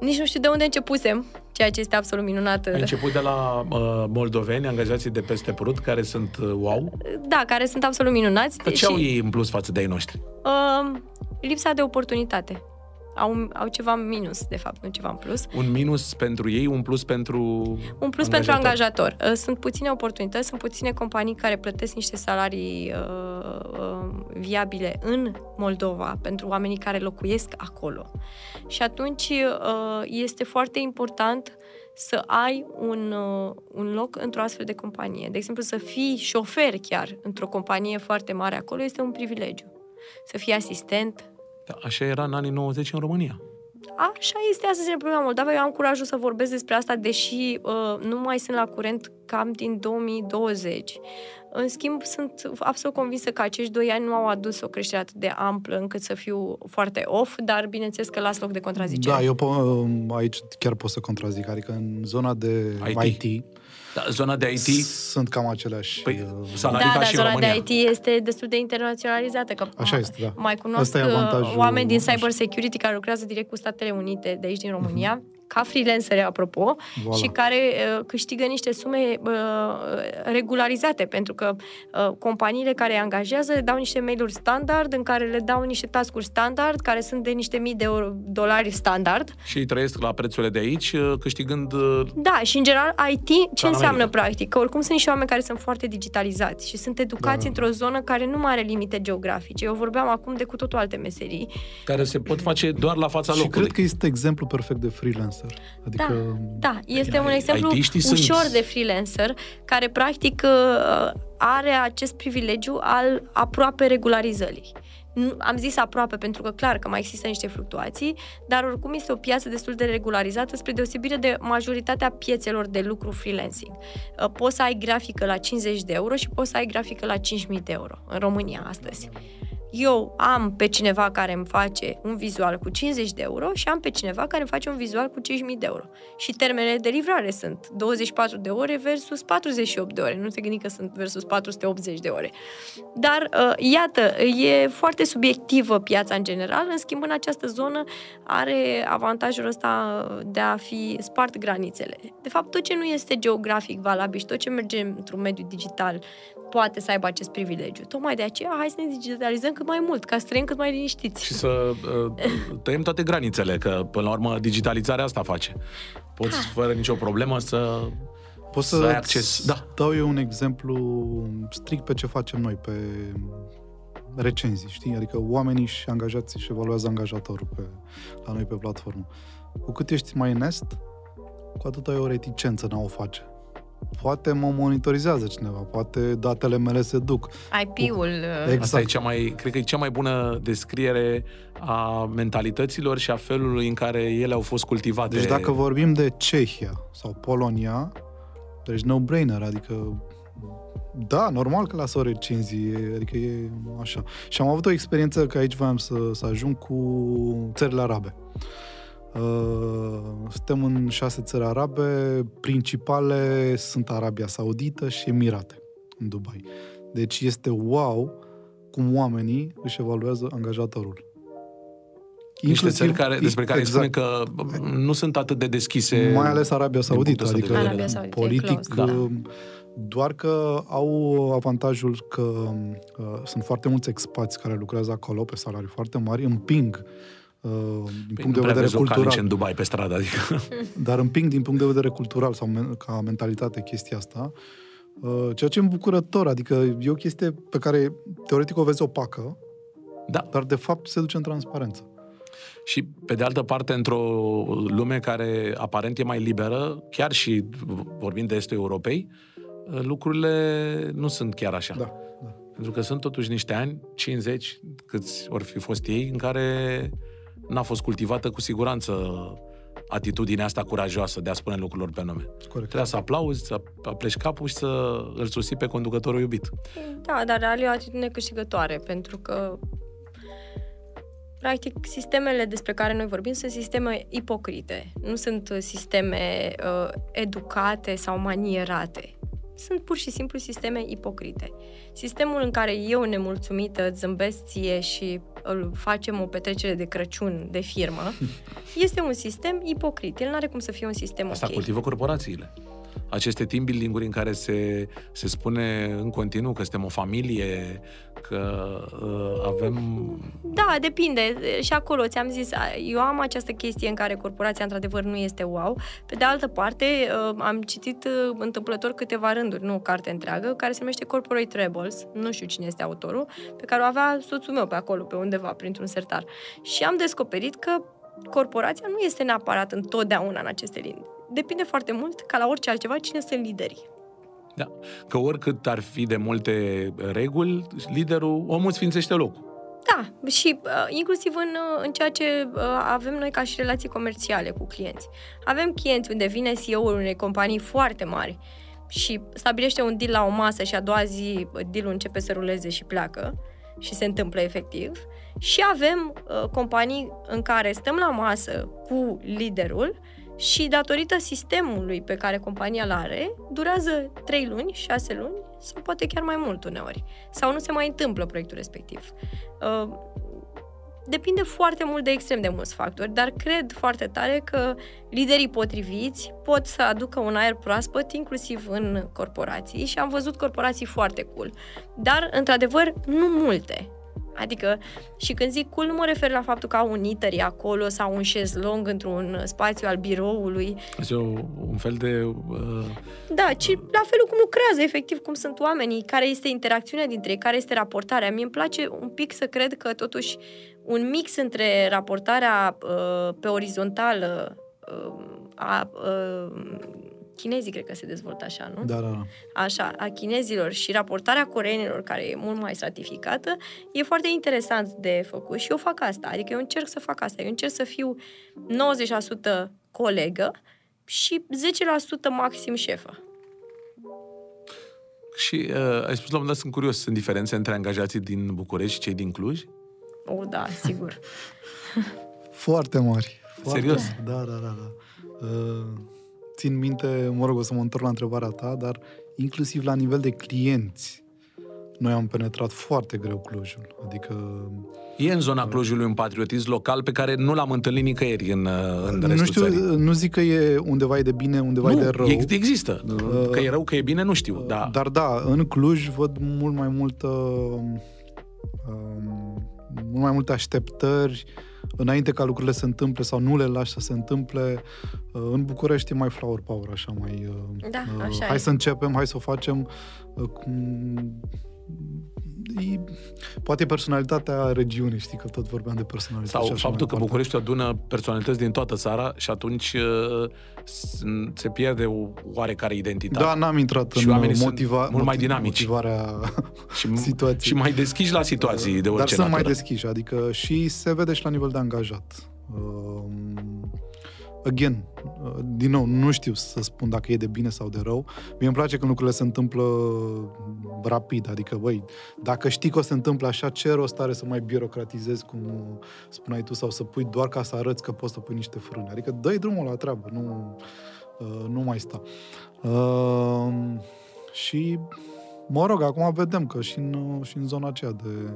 nici nu știu de unde începusem, ceea ce este absolut minunat. Ai început de la uh, moldoveni, angajații de peste Prut, care sunt uh, wow. Da, care sunt absolut minunați. Dar ce au ei în plus față de ai noștri? Uh, lipsa de oportunitate. Au, au ceva minus, de fapt, nu ceva în plus. Un minus pentru ei, un plus pentru Un plus pentru angajator. Uh, Sunt puține oportunități, sunt puține companii care plătesc niște salarii uh, uh, viabile în Moldova pentru oamenii care locuiesc acolo. Și atunci uh, este foarte important să ai un, uh, un loc într-o astfel de companie. De exemplu, să fii șofer chiar într-o companie foarte mare acolo este un privilegiu. Să fii asistent, Da, așa era în anii 90 în România. Așa este astăzi în problema Moldova. Eu am curajul să vorbesc despre asta, deși uh, nu mai sunt la curent cam din 2020. În schimb, sunt absolut convinsă că acești doi ani nu au adus o creștere atât de amplă încât să fiu foarte off, dar bineînțeles că las loc de contrazicere. da, eu po- aici chiar pot să contrazic, adică în zona de IT. IT, Da, zona de IT, sunt cam aceleași. Păi, uh, salarii da, ca dar și în zona România. de IT este destul de internaționalizată. Că Așa ma- este, da. Mai cunosc Asta e uh, avantajul- oameni din cyber security care lucrează direct cu Statele Unite de aici din România, ca freelanceri, apropo, Mhm. Voilà. și care uh, câștigă niște sume uh, regularizate, pentru că uh, companiile care îi angajează le dau niște mail-uri standard, în care le dau niște task-uri standard, care sunt de niște mii de euro, dolari standard. Și ei trăiesc la prețurile de aici, uh, câștigând... uh, Da, și în general IT ce în înseamnă America. practic? Că oricum sunt niște oameni care sunt foarte digitalizați și sunt educați Da. într-o zonă care nu mai are limite geografice. Eu vorbeam acum de cu totul alte meserii. care se pot face doar la fața Și locului. cred că este exemplu perfect de freelancer. Adică, Da, este Bine, un exemplu IT-știi sunt- ușor de freelancer care practic uh, are acest privilegiu al aproape regularizării. Nu- Am zis aproape pentru că clar că mai există niște fluctuații, dar oricum este o piață destul de regularizată spre deosebire de majoritatea piețelor de lucru freelancing. Uh, Poți să ai grafică la 50 de euro și poți să ai grafică la 5.000 de euro în România astăzi. Eu am pe cineva care îmi face un vizual cu 50 de euro și am pe cineva care îmi face un vizual cu 5.000 de euro. Și termenele de livrare sunt 24 de ore versus 48 de ore. Nu te gândi că sunt versus 480 de ore. Dar, uh, iată, e foarte subiectivă piața în general, în schimb, în această zonă are avantajul ăsta de a fi spart granițele. De fapt, tot ce nu este geografic valabil și tot ce merge într-un mediu digital poate să aibă acest privilegiu. Tocmai de aceea, hai să ne digitalizăm cât mai mult, ca să trăim cât mai liniștiți. Și să uh, tăiem toate granițele, că până la urmă digitalizarea asta face. Poți ha. fără nicio problemă să Poți să, să ai acces. Da. dau eu un exemplu strict pe ce facem noi, pe recenzii, știi? Adică oamenii și angajații și evaluează angajatorul pe, la noi pe platformă. Cu cât ești mai nest, cu atât ai o reticență în a o face poate mă monitorizează cineva, poate datele mele se duc. IP-ul... Exact. Asta e cea mai, cred că e cea mai bună descriere a mentalităților și a felului în care ele au fost cultivate. Deci dacă vorbim de Cehia sau Polonia, deci no-brainer, adică da, normal că lasă o recenzie, adică e așa. Și am avut o experiență că aici voiam să, să ajung cu țările arabe. Uh, suntem în șase țări arabe, principale sunt Arabia Saudită și Emirate, în Dubai. Deci este wow cum oamenii își evaluează angajatorul. Niște țări care, despre care exact. spune că nu sunt atât de deschise. Mai ales Arabia Saudită, adică Arabia Saudită politic, da. doar că au avantajul că uh, sunt foarte mulți expați care lucrează acolo pe salarii foarte mari, împing Uh, din păi punct de vedere cultural. în Dubai pe stradă, adică. Dar împing din punct de vedere cultural sau men- ca mentalitate chestia asta, uh, ceea ce e îmbucurător, adică e o chestie pe care teoretic o vezi opacă, da. dar de fapt se duce în transparență. Și, pe de altă parte, într-o lume care aparent e mai liberă, chiar și vorbind de estul europei, uh, lucrurile nu sunt chiar așa. Da, da. Pentru că sunt totuși niște ani, 50, câți ori fi fost ei, în care n-a fost cultivată cu siguranță atitudinea asta curajoasă de a spune lucrurilor pe nume. Corect. Trebuia să aplauzi, să apleci capul și să îl susții pe conducătorul iubit. Da, dar are o atitudine câștigătoare, pentru că practic sistemele despre care noi vorbim sunt sisteme ipocrite, nu sunt sisteme uh, educate sau manierate sunt pur și simplu sisteme ipocrite. Sistemul în care eu, nemulțumită, îți zâmbesc ție și îl facem o petrecere de Crăciun de firmă, este un sistem ipocrit. El nu are cum să fie un sistem Asta ok. cultivă corporațiile aceste team building-uri în care se, se spune în continuu că suntem o familie, că uh, avem... Da, depinde. Și acolo ți-am zis, eu am această chestie în care corporația într-adevăr nu este wow. Pe de altă parte, uh, am citit uh, întâmplător câteva rânduri, nu o carte întreagă, care se numește Corporate Rebels, nu știu cine este autorul, pe care o avea soțul meu pe acolo, pe undeva, printr-un sertar. Și am descoperit că corporația nu este neapărat întotdeauna în aceste linii depinde foarte mult, ca la orice altceva, cine sunt liderii. Da. Că oricât ar fi de multe reguli, liderul, omul sfințește locul. Da, și uh, inclusiv în, uh, în ceea ce uh, avem noi ca și relații comerciale cu clienți. Avem clienți unde vine CEO-ul unei companii foarte mari și stabilește un deal la o masă și a doua zi uh, deal începe să ruleze și pleacă și se întâmplă efectiv. Și avem uh, companii în care stăm la masă cu liderul și datorită sistemului pe care compania îl are, durează 3 luni, 6 luni sau poate chiar mai mult uneori. Sau nu se mai întâmplă proiectul respectiv. Uh, depinde foarte mult de extrem de mulți factori, dar cred foarte tare că liderii potriviți pot să aducă un aer proaspăt, inclusiv în corporații și am văzut corporații foarte cool. Dar, într-adevăr, nu multe. Adică, și când zic cool, nu mă refer la faptul că au un itări acolo sau un șezlong într-un spațiu al biroului. Este un fel de... Uh... Da, ci la felul cum lucrează, efectiv, cum sunt oamenii, care este interacțiunea dintre ei, care este raportarea. Mie îmi place un pic să cred că, totuși, un mix între raportarea uh, pe orizontală uh, a uh, chinezii cred că se dezvoltă așa, nu? Da, da, da. Așa, a chinezilor și raportarea coreenilor, care e mult mai stratificată, e foarte interesant de făcut și eu fac asta. Adică eu încerc să fac asta. Eu încerc să fiu 90% colegă și 10% maxim șefă. Și uh, ai spus la un moment dat, sunt curios, sunt diferențe între angajații din București și cei din Cluj? O, da, sigur. Foarte mari. Foarte Serios? mari. Da, da, da. da. Uh, țin minte, mă rog, o să mă întorc la întrebarea ta, dar inclusiv la nivel de clienți, noi am penetrat foarte greu Clujul. Adică E în zona Clujului un patriotism local pe care nu l-am întâlnit nicăieri în, uh, în restul nu știu, țării. nu zic că e undeva e de bine, undeva Nu, e de rău. e- există. Că e rău, că e bine, nu știu. Da. Dar da, în Cluj văd mult mai multă um, mult mai multe așteptări înainte ca lucrurile să se întâmple sau nu le lași să se întâmple. Uh, În București e mai flower power, așa mai... uh, Da, uh, așa Hai e. să începem, hai să o facem. Uh, cum- E, poate personalitatea regiunii, știi că tot vorbeam de personalitate. Sau și așa faptul mai că departe. București adună personalități din toată țara și atunci uh, s- se pierde o oarecare identitate. Da, n-am intrat Și în oamenii sunt motiva- mult mai motiv- dinamici. Motivarea și, situației. și mai deschiși la situații de orice Dar sunt mai natură. deschiși, adică și se vede și la nivel de angajat. Um, again, uh, din nou, nu știu să spun dacă e de bine sau de rău. Mie îmi place când lucrurile se întâmplă rapid, adică, băi, dacă știi că o să se întâmple așa, ce rost are să mai birocratizezi, cum spuneai tu, sau să pui doar ca să arăți că poți să pui niște frâne. Adică dă drumul la treabă, nu, uh, nu mai sta. Uh, și, mă rog, acum vedem că și în, și în zona aceea de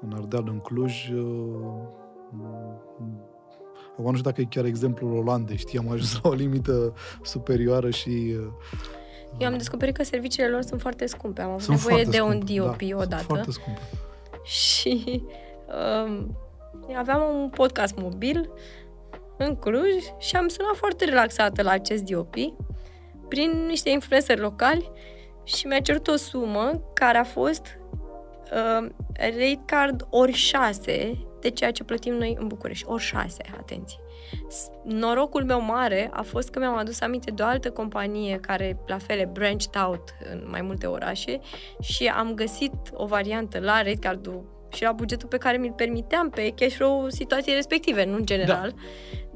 în Ardeal, în Cluj, uh, Acum nu știu dacă e chiar exemplul Olandei, știi, am ajuns la o limită superioară și uh, Eu am descoperit că serviciile lor sunt foarte scumpe. Am avut sunt nevoie foarte de un scumpe. DOP da, odată. Sunt foarte scumpe. și um, aveam un podcast mobil în Cluj și am sunat foarte relaxată la acest DOP prin niște influenceri locali și mi-a cerut o sumă care a fost uh, rate card ori 6 de ceea ce plătim noi în București. Ori 6, atenție. S- Norocul meu mare a fost că mi-am adus aminte de o altă companie care, la fel, e branched out în mai multe orașe și am găsit o variantă la rate card și la bugetul pe care mi-l permiteam pe cash flow situației respective, nu în general. Da.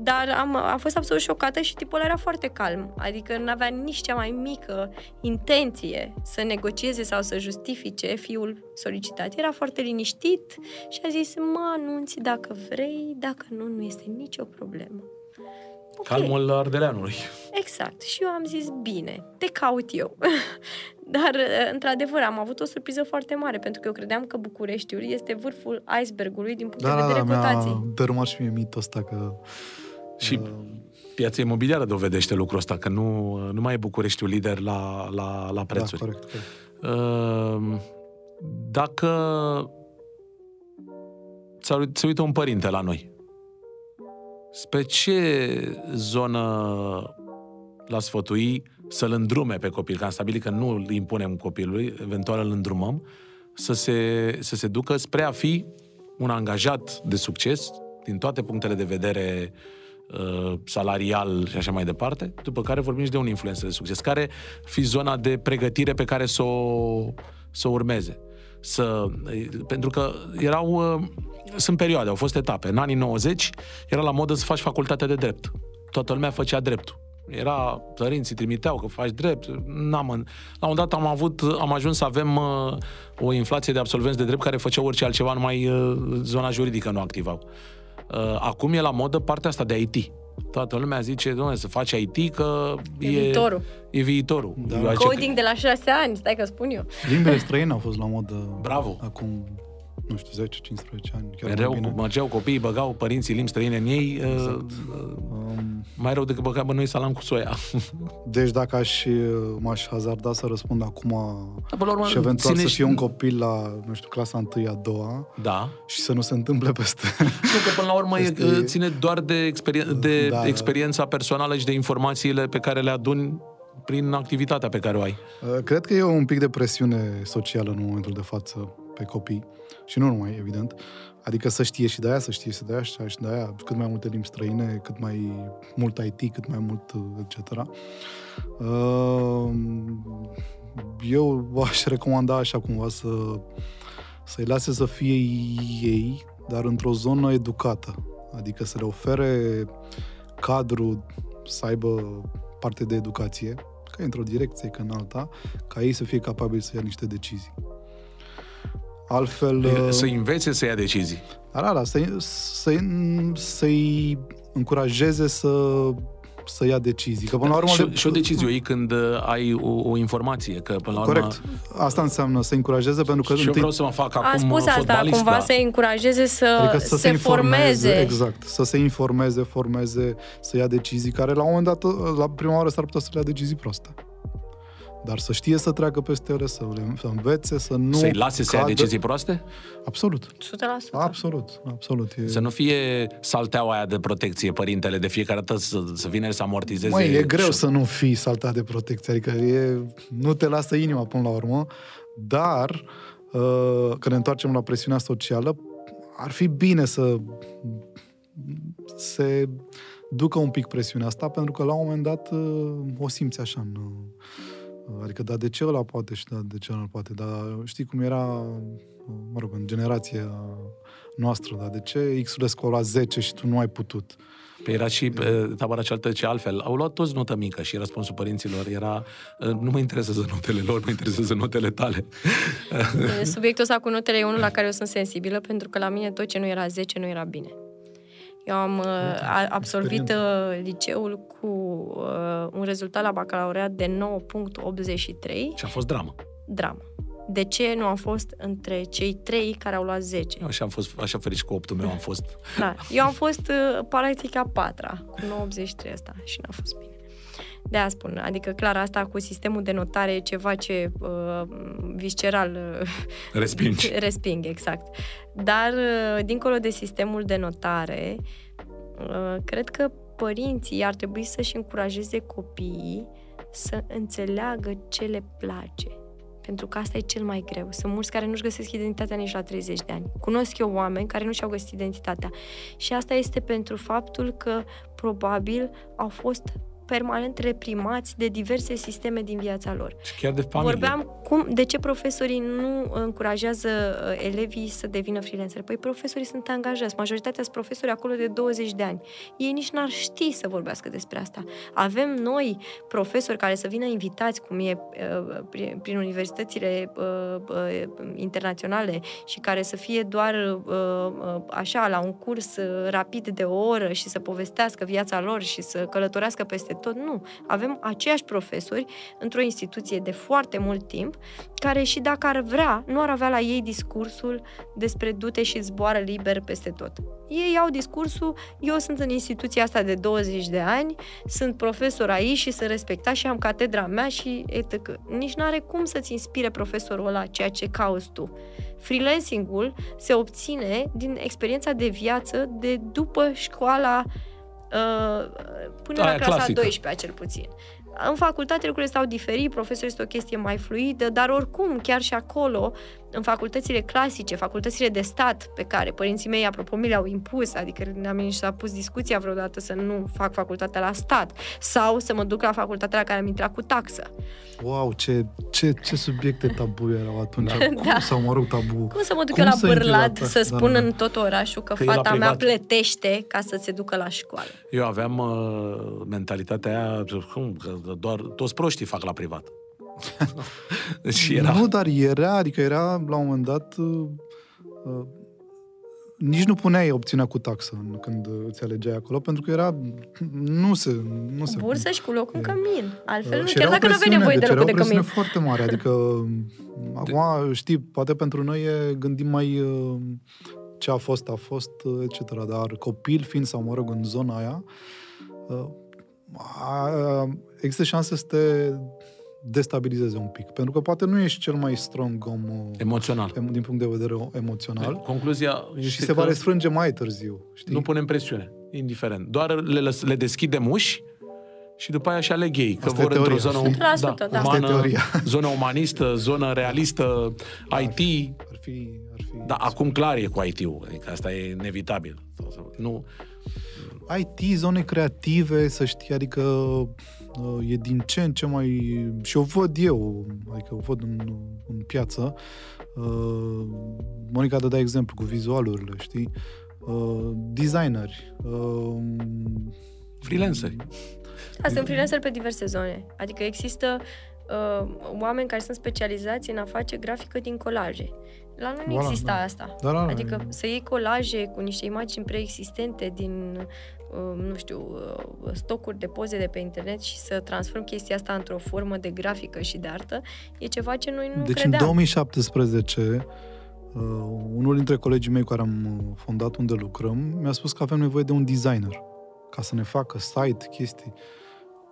Dar am, am fost absolut șocată și tipul ăla era foarte calm. Adică nu avea nici cea mai mică intenție să negocieze sau să justifice fiul solicitat. Era foarte liniștit și a zis, mă anunți dacă vrei, dacă nu, nu este nicio problemă. Ok. Calmul ardeleanului. Exact. Și eu am zis, bine, te caut eu. Dar, într-adevăr, am avut o surpriză foarte mare, pentru că eu credeam că Bucureștiul este vârful icebergului din punct Da, de da, vedere da, mi-a cotații. dărâmat și mie mitul ăsta că... Și uh, piața imobiliară dovedește lucrul ăsta, că nu, nu mai e Bucureștiul lider la, la, la prețuri. Da, corect, corect. Uh, Dacă ți-ar- se uită un părinte la noi, spre ce zonă l-a sfătui să-l îndrume pe copil, că am stabilit că nu îl impunem copilului, eventual îl îndrumăm, să se, să se ducă spre a fi un angajat de succes din toate punctele de vedere uh, salarial și așa mai departe, după care vorbim și de un influencer de succes, care fi zona de pregătire pe care să o, să o urmeze. Să, pentru că erau, uh, sunt perioade, au fost etape. În anii 90 era la modă să faci facultatea de drept. Toată lumea făcea dreptul. Era, părinții trimiteau că faci drept. N-am, în- la un dat am avut, am ajuns să avem uh, o inflație de absolvenți de drept care făceau orice altceva, numai uh, zona juridică nu activau. Uh, acum e la modă partea asta de IT. Toată lumea zice, domnule, să faci IT că E viitorul. E viitorul. Da. Eu zice, Coding de la șase ani, stai că spun eu. Limbile străine au fost la modă Bravo. acum, nu știu, 10-15 ani. Chiar Mereu mai bine. mergeau copiii, băgau părinții limbi străine în ei, exact. Um, mai rău decât băgăm noi salam cu soia. deci dacă aș, m-aș hazarda să răspund acum Până la urmă, și eventual ține să fie un copil la, nu știu, clasa 1 a doua Da. și să nu se întâmple peste... Nu, că până la urmă Este- e, ține doar de, experien- de Da, da. experiența personală și de informațiile pe care le aduni prin activitatea pe care o ai. Uh, Cred că e un pic de presiune socială în momentul de față pe copii și nu numai, evident. Adică să știe și de aia, să știe și de aia și de aia, și de aia cât mai multe limbi străine, cât mai mult IT, cât mai mult uh, etc. Uh, Eu aș recomanda așa cumva să să-i lase să fie ei, dar într-o zonă educată. Adică să le ofere cadru să aibă parte de educație, că că într-o direcție, că în alta, ca ei să fie capabili să ia niște decizii. Altfel... Să învețe să ia decizii. Da, da, da, să, să, să-i încurajeze să să ia decizii. Că până la urmă... Și, de... și o decizie o iei când uh, ai o, o informație, că până la urmă... Corect. Asta înseamnă să încurajeze pentru că... Și eu vreau să mă fac acum Am spus asta, cumva da. să încurajeze să, adică să se, se formeze. Exact, să se informeze, formeze, să ia decizii care la un moment dat, la prima oară s-ar putea să le ia decizii proste. Dar să știe să treacă peste ele, să le să învețe, să nu Să-i lase să ia decizii proaste? Absolut. 100%. Absolut, absolut. E... Să nu fie salteaua aia de protecție, părintele, de fiecare dată să, să vină să amortizeze. Măi, e greu și... să nu fii saltat de protecție, adică e, nu te lasă inima până la urmă, dar uh, când ne întoarcem la presiunea socială, ar fi bine să se ducă un pic presiunea asta, pentru că la un moment dat uh, o simți așa în Adică, da, de ce ăla poate și da, de ce ăla poate? Dar știi cum era, mă rog, în generația noastră, da, de ce X-Ulescu a luat 10 și tu nu ai putut? Păi era și pe tabăra cealaltă ce altfel. Au luat toți notă mică și răspunsul părinților era nu mă interesează notele lor, mă interesează notele tale. Subiectul ăsta cu notele e unul la care eu sunt sensibilă, pentru că la mine tot ce nu era 10 nu era bine. Eu am uh, absolvit uh, liceul cu uh, un rezultat la bacalaureat de 9.83. Și a fost dramă. Dramă. De ce nu am fost între cei trei care au luat 10? Eu așa am fost, așa fericit cu optul meu am fost. Da, eu am fost uh, paralitica patra, cu 9.83 asta și n-a fost bine. De a spun, adică clar asta cu sistemul de notare e ceva ce uh, visceral uh, respingi. resping, exact. Dar uh, dincolo de sistemul de notare, uh, cred că părinții ar trebui să-și încurajeze copiii să înțeleagă ce le place. Pentru că asta e cel mai greu. Sunt mulți care nu-și găsesc identitatea nici la 30 de ani. Cunosc eu oameni care nu și-au găsit identitatea. Și asta este pentru faptul că probabil au fost permanent reprimați de diverse sisteme din viața lor. Și chiar de familie. Vorbeam cum, de ce profesorii nu încurajează uh, elevii să devină freelancer? Păi profesorii sunt angajați, majoritatea sunt profesori acolo de 20 de ani. Ei nici n-ar ști să vorbească despre asta. Avem noi profesori care să vină invitați, cum e uh, prin universitățile uh, internaționale și care să fie doar așa, la un curs rapid de o oră și să povestească viața lor și să călătorească peste tot. Nu. Avem aceiași profesori într-o instituție de foarte mult timp, care și dacă ar vrea, nu ar avea la ei discursul despre dute și zboară liber peste tot. Ei au discursul, eu sunt în instituția asta de 20 de ani, sunt profesor aici și sunt respectat și am catedra mea și etc. Nici nu are cum să-ți inspire profesorul ăla ceea ce cauți tu. Freelancing-ul se obține din experiența de viață de după școala Uh, până Aia la clasa clasică. 12 cel puțin. În facultate lucrurile stau diferit, profesorul este o chestie mai fluidă, dar oricum, chiar și acolo, în facultățile clasice, facultățile de stat, pe care părinții mei, apropo, mi le-au impus, adică ne-am și s-a pus discuția vreodată să nu fac facultatea la stat sau să mă duc la facultatea la care am intrat cu taxă. Wow, ce, ce, ce subiecte tabu erau atunci. Da. Cum da. sau mă rog tabu? Cum să mă duc Cum eu la Bârlad să da, spun da, în tot orașul că, că fata mea plătește ca să se ducă la școală? Eu aveam uh, mentalitatea aia, cum, că doar toți proștii fac la privat. deci era... Nu, dar era, adică era la un moment dat uh, uh, nici nu puneai opțiunea cu taxă când îți alegeai acolo, pentru că era nu se... Nu se Bursă și cu loc în cămin. Altfel, uh, chiar dacă nu aveai nevoie deci de locul de cămin. foarte mare, adică acum, știi, poate pentru noi e, gândim mai uh, ce a fost, a fost, uh, etc. Dar copil fiind, sau mă rog, în zona aia, uh, există șanse să te destabilizeze un pic. Pentru că poate nu ești cel mai strong om uh, emoțional. din punct de vedere emoțional. Concluzia și se va restrânge mai târziu. Știi? Nu punem presiune, indiferent. Doar le, lăs, le deschidem uși și după aia și aleg ei, că Asta vor într-o zonă um, da, da. umană, zonă umanistă, zonă realistă, ar, IT. Ar fi, ar fi da, acum clar e cu IT-ul, adică asta e inevitabil. Nu, IT, zone creative, să știi, adică e din ce în ce mai... și o văd eu, adică o văd în, în piață. Uh, Monica dădea exemplu cu vizualurile, știi? Uh, designeri. Uh, Freelanceri. Da, sunt freelancer pe diverse zone. Adică există uh, oameni care sunt specializați în a face grafică din colaje. La noi nu Voilà, exista da. asta. Da, da, adică e- să iei colaje cu niște imagini preexistente din, uh, nu știu, uh, stocuri de poze de pe internet și să transform chestia asta într-o formă de grafică și de artă, e ceva ce noi nu Deci credeam. în 2017, uh, unul dintre colegii mei cu care am uh, fondat unde lucrăm, mi-a spus că avem nevoie de un designer ca să ne facă site, chestii.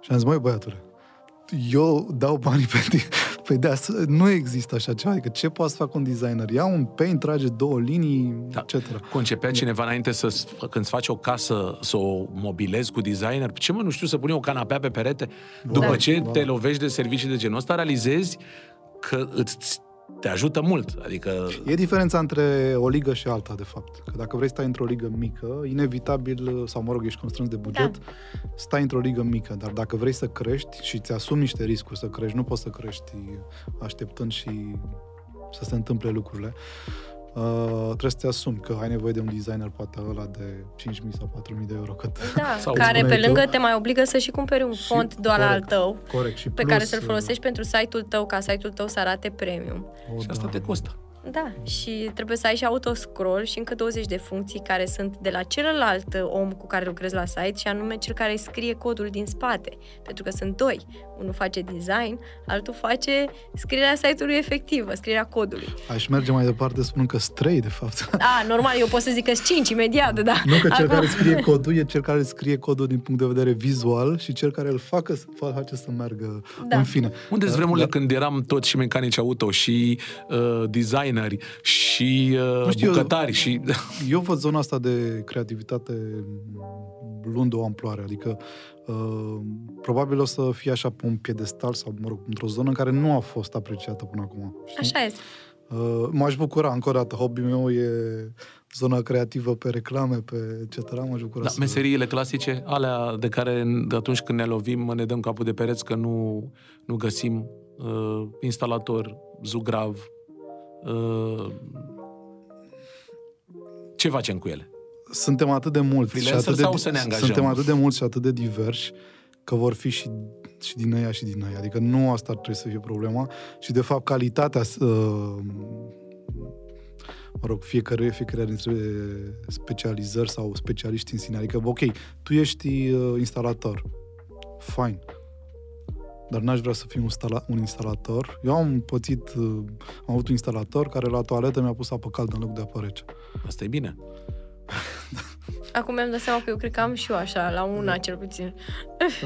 Și am zis, măi băiatule, eu dau banii pe, di- pe de asta. Nu există așa ceva. Adică ce poate să facă un designer? Ia un paint, trage două linii, Da. etc. Concepea cineva înainte să când îți faci o casă să o mobilezi cu designer? Ce mă, nu știu, să pui o canapea pe perete? După Da. ce Da. te lovești de servicii de genul ăsta, realizezi că îți te ajută mult. Adică E diferența între o ligă și alta, de fapt. Că dacă vrei să stai într-o ligă mică, inevitabil, sau mă rog, ești constrâns de buget, da. stai într-o ligă mică. Dar dacă vrei să crești și ți asumi niște riscuri să crești, nu poți să crești așteptând și să se întâmple lucrurile. Uh, trebuie să-ți asumi că ai nevoie de un designer, poate ăla de 5.000 sau 4.000 de euro. Cât... Da, Sau care pe spuneai lângă tu. te mai obligă să și cumperi un Și- font doar corect. al tău, Corect. Și pe plus, care să-l folosești pentru site-ul tău, ca site-ul tău să arate premium. uh, și asta da. te costă. Da, și trebuie să ai și autoscroll și încă 20 de funcții care sunt de la celălalt uh, om cu care lucrezi la site și anume cel care scrie codul din spate. Pentru că sunt doi. Unul face design, altul face scrierea site-ului efectivă, scrierea codului. Aș merge mai departe spunând că străi, de fapt. Da, normal, eu pot să zic că sunt cinci imediat, da. Nu că cel Acum- care scrie codul e cel care scrie codul din punct de vedere vizual și cel care îl facă, face să meargă Da. în fine. Unde sunt Dar- vremurile dar- când eram toți și mecanici auto și uh, designeri și uh, Nu știu, bucătari și... Eu văd zona asta de creativitate luând o amploare, adică uh, probabil o să fie așa pe un piedestal sau, mă rog, într-o zonă în care nu a fost apreciată până acum. știi? Așa este. Uh, m-aș bucura, încă o dată, hobby-ul meu e zona creativă pe reclame, pe etc. M-aș bucura Da, să... meseriile clasice, alea de care de atunci când ne lovim ne dăm capul de pereți că nu, nu găsim uh, instalator, zugrav, uh, ce facem cu ele? Suntem atât de mulți și Freelancer atât de, sau să ne angajăm? Suntem atât de mulți și atât de diversi că vor fi și, și din ăia și din ăia. Adică nu asta ar trebui să fie problema și de fapt calitatea uh, mă rog, fiecare, fiecare dintre specializări sau specialiști în sine. Adică, ok, tu ești uh, instalator. Fine. Dar n-aș vrea să fiu un, instala- un instalator. Eu am pățit, uh, am avut un instalator care la toaletă mi-a pus apă caldă în loc de apă rece. Asta e bine. Acum mi-am dat seama că eu cred că am și eu așa, la una cel puțin.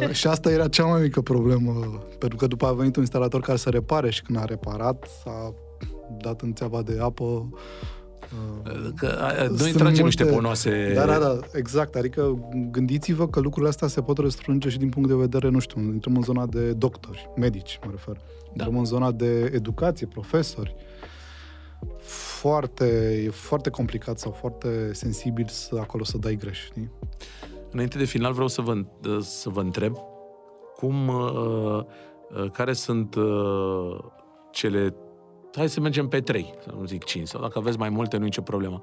Uh, și asta era cea mai mică problemă, pentru că după a venit un instalator care să repare și când a reparat, s-a dat în țeava de apă. Uh, Că a, noi Sunt tragem niște multe- ponoase. Da, da, da, exact. Adică gândiți-vă că lucrurile astea se pot răstrânge și din punct de vedere, nu știu, intrăm în zona de doctori, medici, mă refer. Intrăm în zona de educație, profesori. Foarte, e foarte complicat sau foarte sensibil să acolo să dai greș, știi? Înainte de final vreau să vă, să vă întreb cum, uh, uh, care sunt uh, cele, hai să mergem pe trei, să nu zic cinci, sau dacă aveți mai multe, nu e nicio problemă,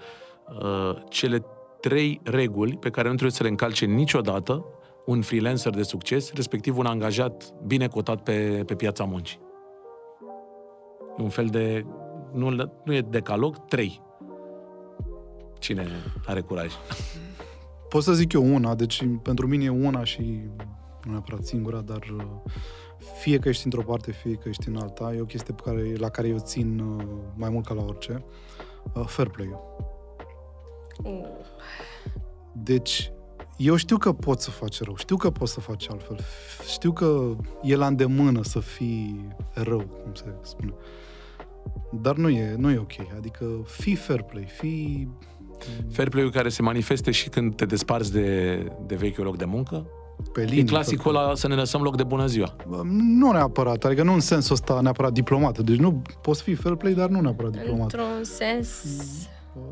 uh, cele trei reguli pe care nu trebuie să le încalce niciodată un freelancer de succes, respectiv un angajat bine cotat pe, pe piața muncii. E un fel de, nu, nu e decalog, trei. Cine are curaj? Pot să zic eu una, deci pentru mine e una și nu neapărat singura, dar uh, fie că ești într-o parte, fie că ești în alta, e o chestie pe care, la care eu țin uh, mai mult ca la orice. Uh, Fair play-ul. Deci, eu știu că poți să faci rău, știu că poți să faci altfel, știu că e la îndemână să fii rău, cum se spune. Dar nu e, nu e ok, adică fii fair play, fii Fair play-ul care se manifeste și când te desparți de, de vechiul loc de muncă. Pe E linie. clasicul ăla să ne lăsăm loc de bună ziua. Bă, Nu neapărat, adică nu în sensul ăsta neapărat diplomat. Deci nu poți fi fair play, dar nu neapărat diplomat. Într-un sens...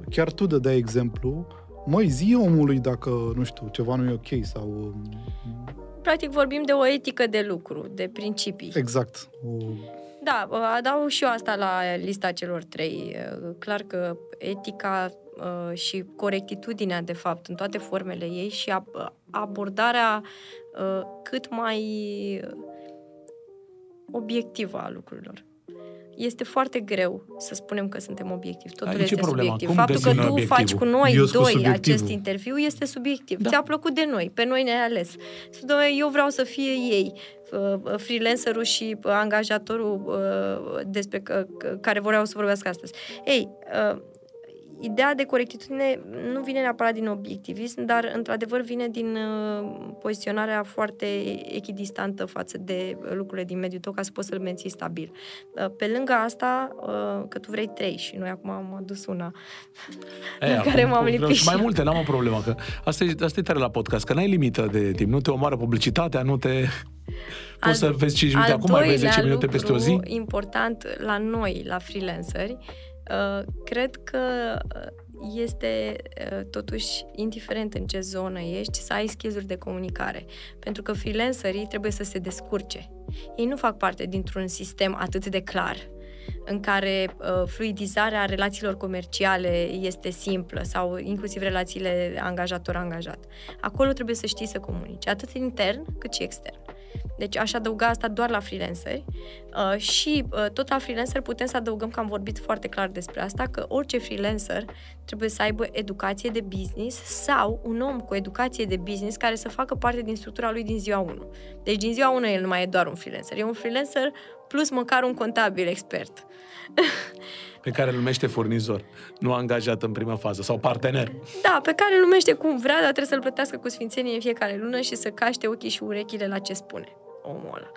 Chiar tu dădeai exemplu, măi, zi omului dacă, nu știu, ceva nu e ok sau... Practic vorbim de o etică de lucru, de principii. Exact. O, Da, adaug și eu asta la lista celor trei. Clar că etica uh, și corectitudinea, de fapt, în toate formele ei și abordarea uh, cât mai obiectivă a lucrurilor este foarte greu să spunem că suntem obiectivi. Totul Aici este problema. subiectiv. Cum Faptul că tu obiectivul? faci cu noi Eu scos doi subiectivul. acest interviu este subiectiv. Da. Ți-a plăcut de noi, pe noi ne-ai ales. Să doamne, eu vreau să fie ei, uh, freelancerul și uh, angajatorul uh, despre că- că- care vreau să vorbească astăzi. Ei, uh, ideea de corectitudine nu vine neapărat din obiectivism, dar într-adevăr vine din uh, poziționarea foarte echidistantă față de uh, lucrurile din mediul tău ca să poți să-l menții stabil. Uh, Pe lângă asta, uh, că tu vrei trei și noi acum am adus una E, la acum care m-am vreau lipit și și mai eu. multe, n-am o problemă. Că asta, e, asta e tare la podcast, că n-ai limită de timp. Nu te omoară publicitatea, nu te... Al- Poți să vezi 5 minute al acum, mai vezi doilea 10 minute peste o zi. lucru important la noi, la freelanceri, uh, cred că uh, este uh, totuși indiferent în ce zonă ești, să ai skills de comunicare. Pentru că freelancerii trebuie să se descurce. Ei nu fac parte dintr-un sistem atât de clar în care uh, fluidizarea relațiilor comerciale este simplă sau inclusiv relațiile angajator-angajat. Acolo trebuie să știi să comunici, atât intern cât și extern. Deci aș adăuga asta doar la freelanceri uh, și uh, tot la freelancer putem să adăugăm că am vorbit foarte clar despre asta, că orice freelancer trebuie să aibă educație de business sau un om cu educație de business care să facă parte din structura lui din ziua 1. Deci din ziua 1 el nu mai e doar un freelancer, e un freelancer plus măcar un contabil expert. Pe care îl numește furnizor, nu angajat în prima fază, sau partener. Da, pe care îl numește cum vrea, dar trebuie să-l plătească cu sfințenie în fiecare lună și să caște ochii și urechile la ce spune omul ăla.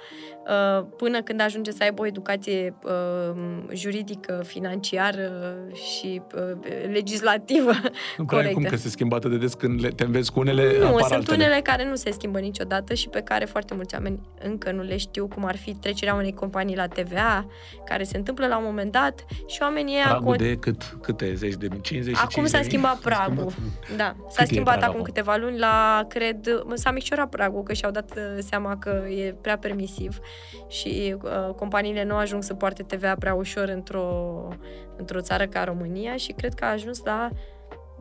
Uh, Până când ajunge să aibă o educație uh, juridică, financiară și uh, legislativă Nu prea ai cum corectă. că se schimbă atât de des când le, te înveți cu unele, Nu, apar sunt altele. unele care nu se schimbă niciodată și pe care foarte mulți oameni încă nu le știu, cum ar fi trecerea unei companii la TVA, care se întâmplă la un moment dat și oamenii ăia... Pragul con- de cât, câte? Zeci de mii? 50 Acum s-a schimbat pragul. Da, s-a e schimbat pragul acum acum? câteva luni la, cred, mă, s-a micșorat pragul, că și-au dat uh, seama că e prea permisiv și uh, companiile nu ajung să poarte TVA prea ușor într-o, într-o țară ca România și cred că a ajuns la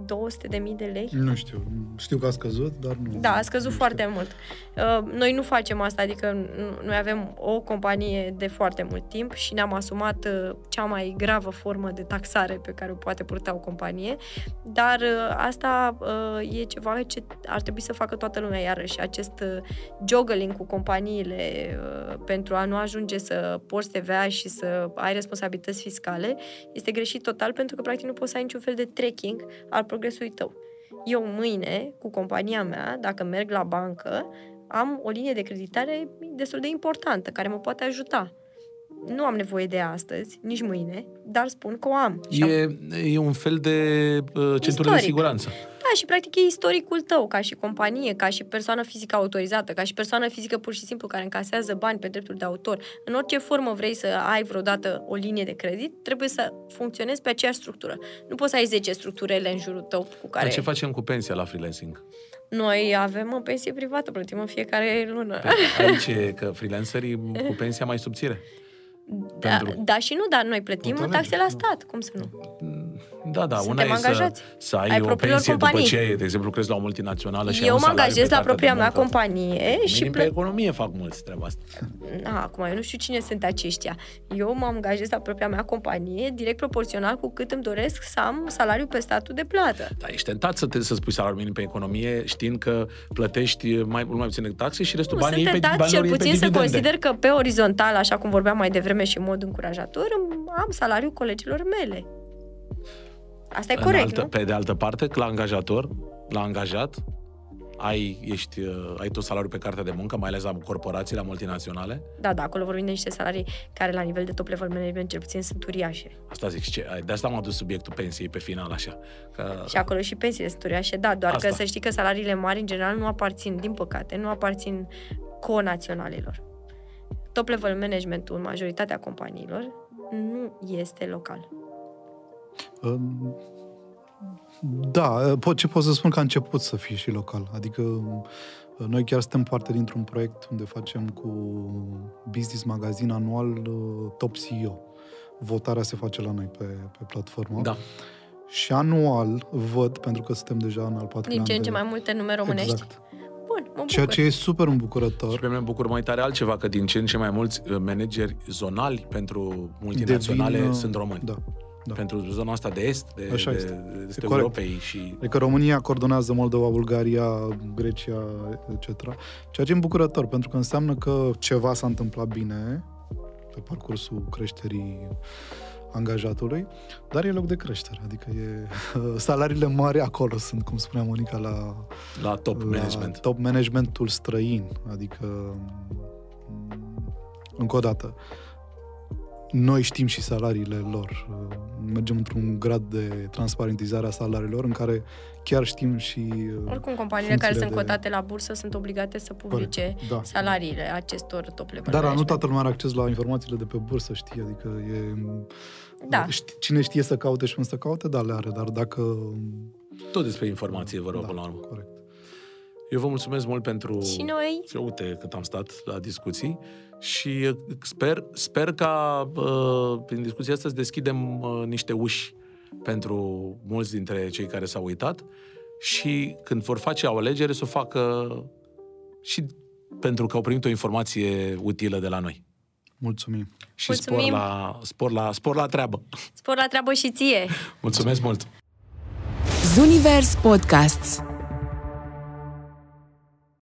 200.000 de lei. Nu știu. Știu că a scăzut, dar nu... Da, a scăzut nu foarte mult. Uh, Noi nu facem asta, adică nu- noi avem o companie de foarte mult timp și ne-am asumat uh, cea mai gravă formă de taxare pe care o poate purta o companie, dar uh, asta uh, e ceva ce ar trebui să facă toată lumea iarăși, acest uh, juggling cu companiile uh, pentru a nu ajunge să porți TVA și să ai responsabilități fiscale este greșit total pentru că practic nu poți să ai niciun fel de tracking al progresului tău. Eu mâine, cu compania mea, dacă merg la bancă, am o linie de creditare destul de importantă, care mă poate ajuta. Nu am nevoie de ea astăzi, nici mâine, dar spun că o am. Și am- E, e un fel de uh, centură de Istoric. siguranță. Da, și practic e istoricul tău, ca și companie, ca și persoană fizică autorizată, ca și persoană fizică pur și simplu care încasează bani pe dreptul de autor. În orice formă vrei să ai vreodată o linie de credit, trebuie să funcționezi pe aceeași structură. Nu poți să ai 10 structurele în jurul tău cu care... Dar ce facem cu pensia la freelancing? Noi avem o pensie privată, plătim în fiecare lună. Pe- Aici e că freelancerii cu pensia mai subțire. Da, pentru- da și nu, dar noi plătim Total, taxe la da. stat, cum să nu? Da, da, Suntem una e să, angajați. să ai, Ai o propriilor pensie companii. după ce, de exemplu, lucrezi la o multinațională și ai Eu un mă salariu angajez pe la cartea propria de mea muncă. companie și Minim pe plă... economie fac mulți treaba asta. Da, acum eu nu știu cine sunt aceștia. Eu mă angajez la propria mea companie direct proporțional cu cât îmi doresc să am salariu pe statul de plată. Dar ești tentat să, te, să spui salariul minim pe economie știind că plătești mai mult mai puține taxe și restul Nu, banii sunt iei pe, tentat banilor cel iei pe puțin să dividende. consider că pe orizontal, așa cum vorbeam mai devreme și în mod încurajator, îmi- am salariul colegilor mele. Asta e În corect, altă, nu? Pe de altă parte, la angajator, la angajat, ai, ești, uh, ai tot salariul pe cartea de muncă, mai ales la corporații, la multinaționale. Da, da, acolo vorbim de niște salarii care la nivel de top level management cel puțin sunt uriașe. Asta zic, ce, de asta am adus subiectul pensiei pe final, așa. Că, Și acolo și pensiile sunt uriașe, da, doar Asta. că să știi că salariile mari, în general, nu aparțin, din păcate, nu aparțin conaționalilor. Top level managementul în majoritatea companiilor nu este local. Um, Da, pot, ce pot să spun că a început să fie și local. Adică Noi chiar suntem parte dintr-un proiect unde facem cu Business Magazine anual uh, Top CEO. Votarea se face la noi pe, pe platformă. Da. Și anual văd, pentru că suntem deja în al patrulea Din ce an în ce de- mai multe nume românești. Exact. Bun, mă bucur. Ceea ce e super Și îmbucurător. pe mine mă bucur mai tare altceva, că din ce în ce mai mulți uh, manageri zonali pentru multinaționale devin, uh, sunt români. Da. Da. Pentru zona asta de est, de, Așa de, este. de E este corect. Europei și... Adică România coordonează Moldova, Bulgaria, Grecia, etc. Ceea ce e îmbucurător, pentru că înseamnă că ceva s-a întâmplat bine pe parcursul creșterii angajatului, dar e loc de creștere. Adică e, salariile mari acolo sunt, cum spunea Monica, la, La top la management. top managementul străin. Adică, m, încă o dată, noi știm și salariile lor. Mergem într-un grad de transparentizare a salariilor în care chiar știm și uh, Oricum, companiile care funcțiile sunt de- cotate la bursă sunt obligate să publice Corect, da. salariile acestor top level Dar nu management. toată lumea are acces la informațiile de pe bursă, știi? Adică e... Da. ști- Cine știe să caute și cum să caute, da, le are, dar dacă... Tot despre informație, vă rog, da, până la urmă. Corect. Eu vă mulțumesc mult pentru... Și noi? Și uite cât am stat la discuții și uh, sper, sper ca uh, prin discuția asta să deschidem uh, niște uși pentru mulți dintre cei care s-au uitat și când vor face o alegere să o facă și pentru că au primit o informație utilă de la noi. Mulțumim. Și spor Mulțumim. la, spor, la, spor la treabă. Spor la treabă și ție! Uh, Mulțumesc mult! Zunivers Podcasts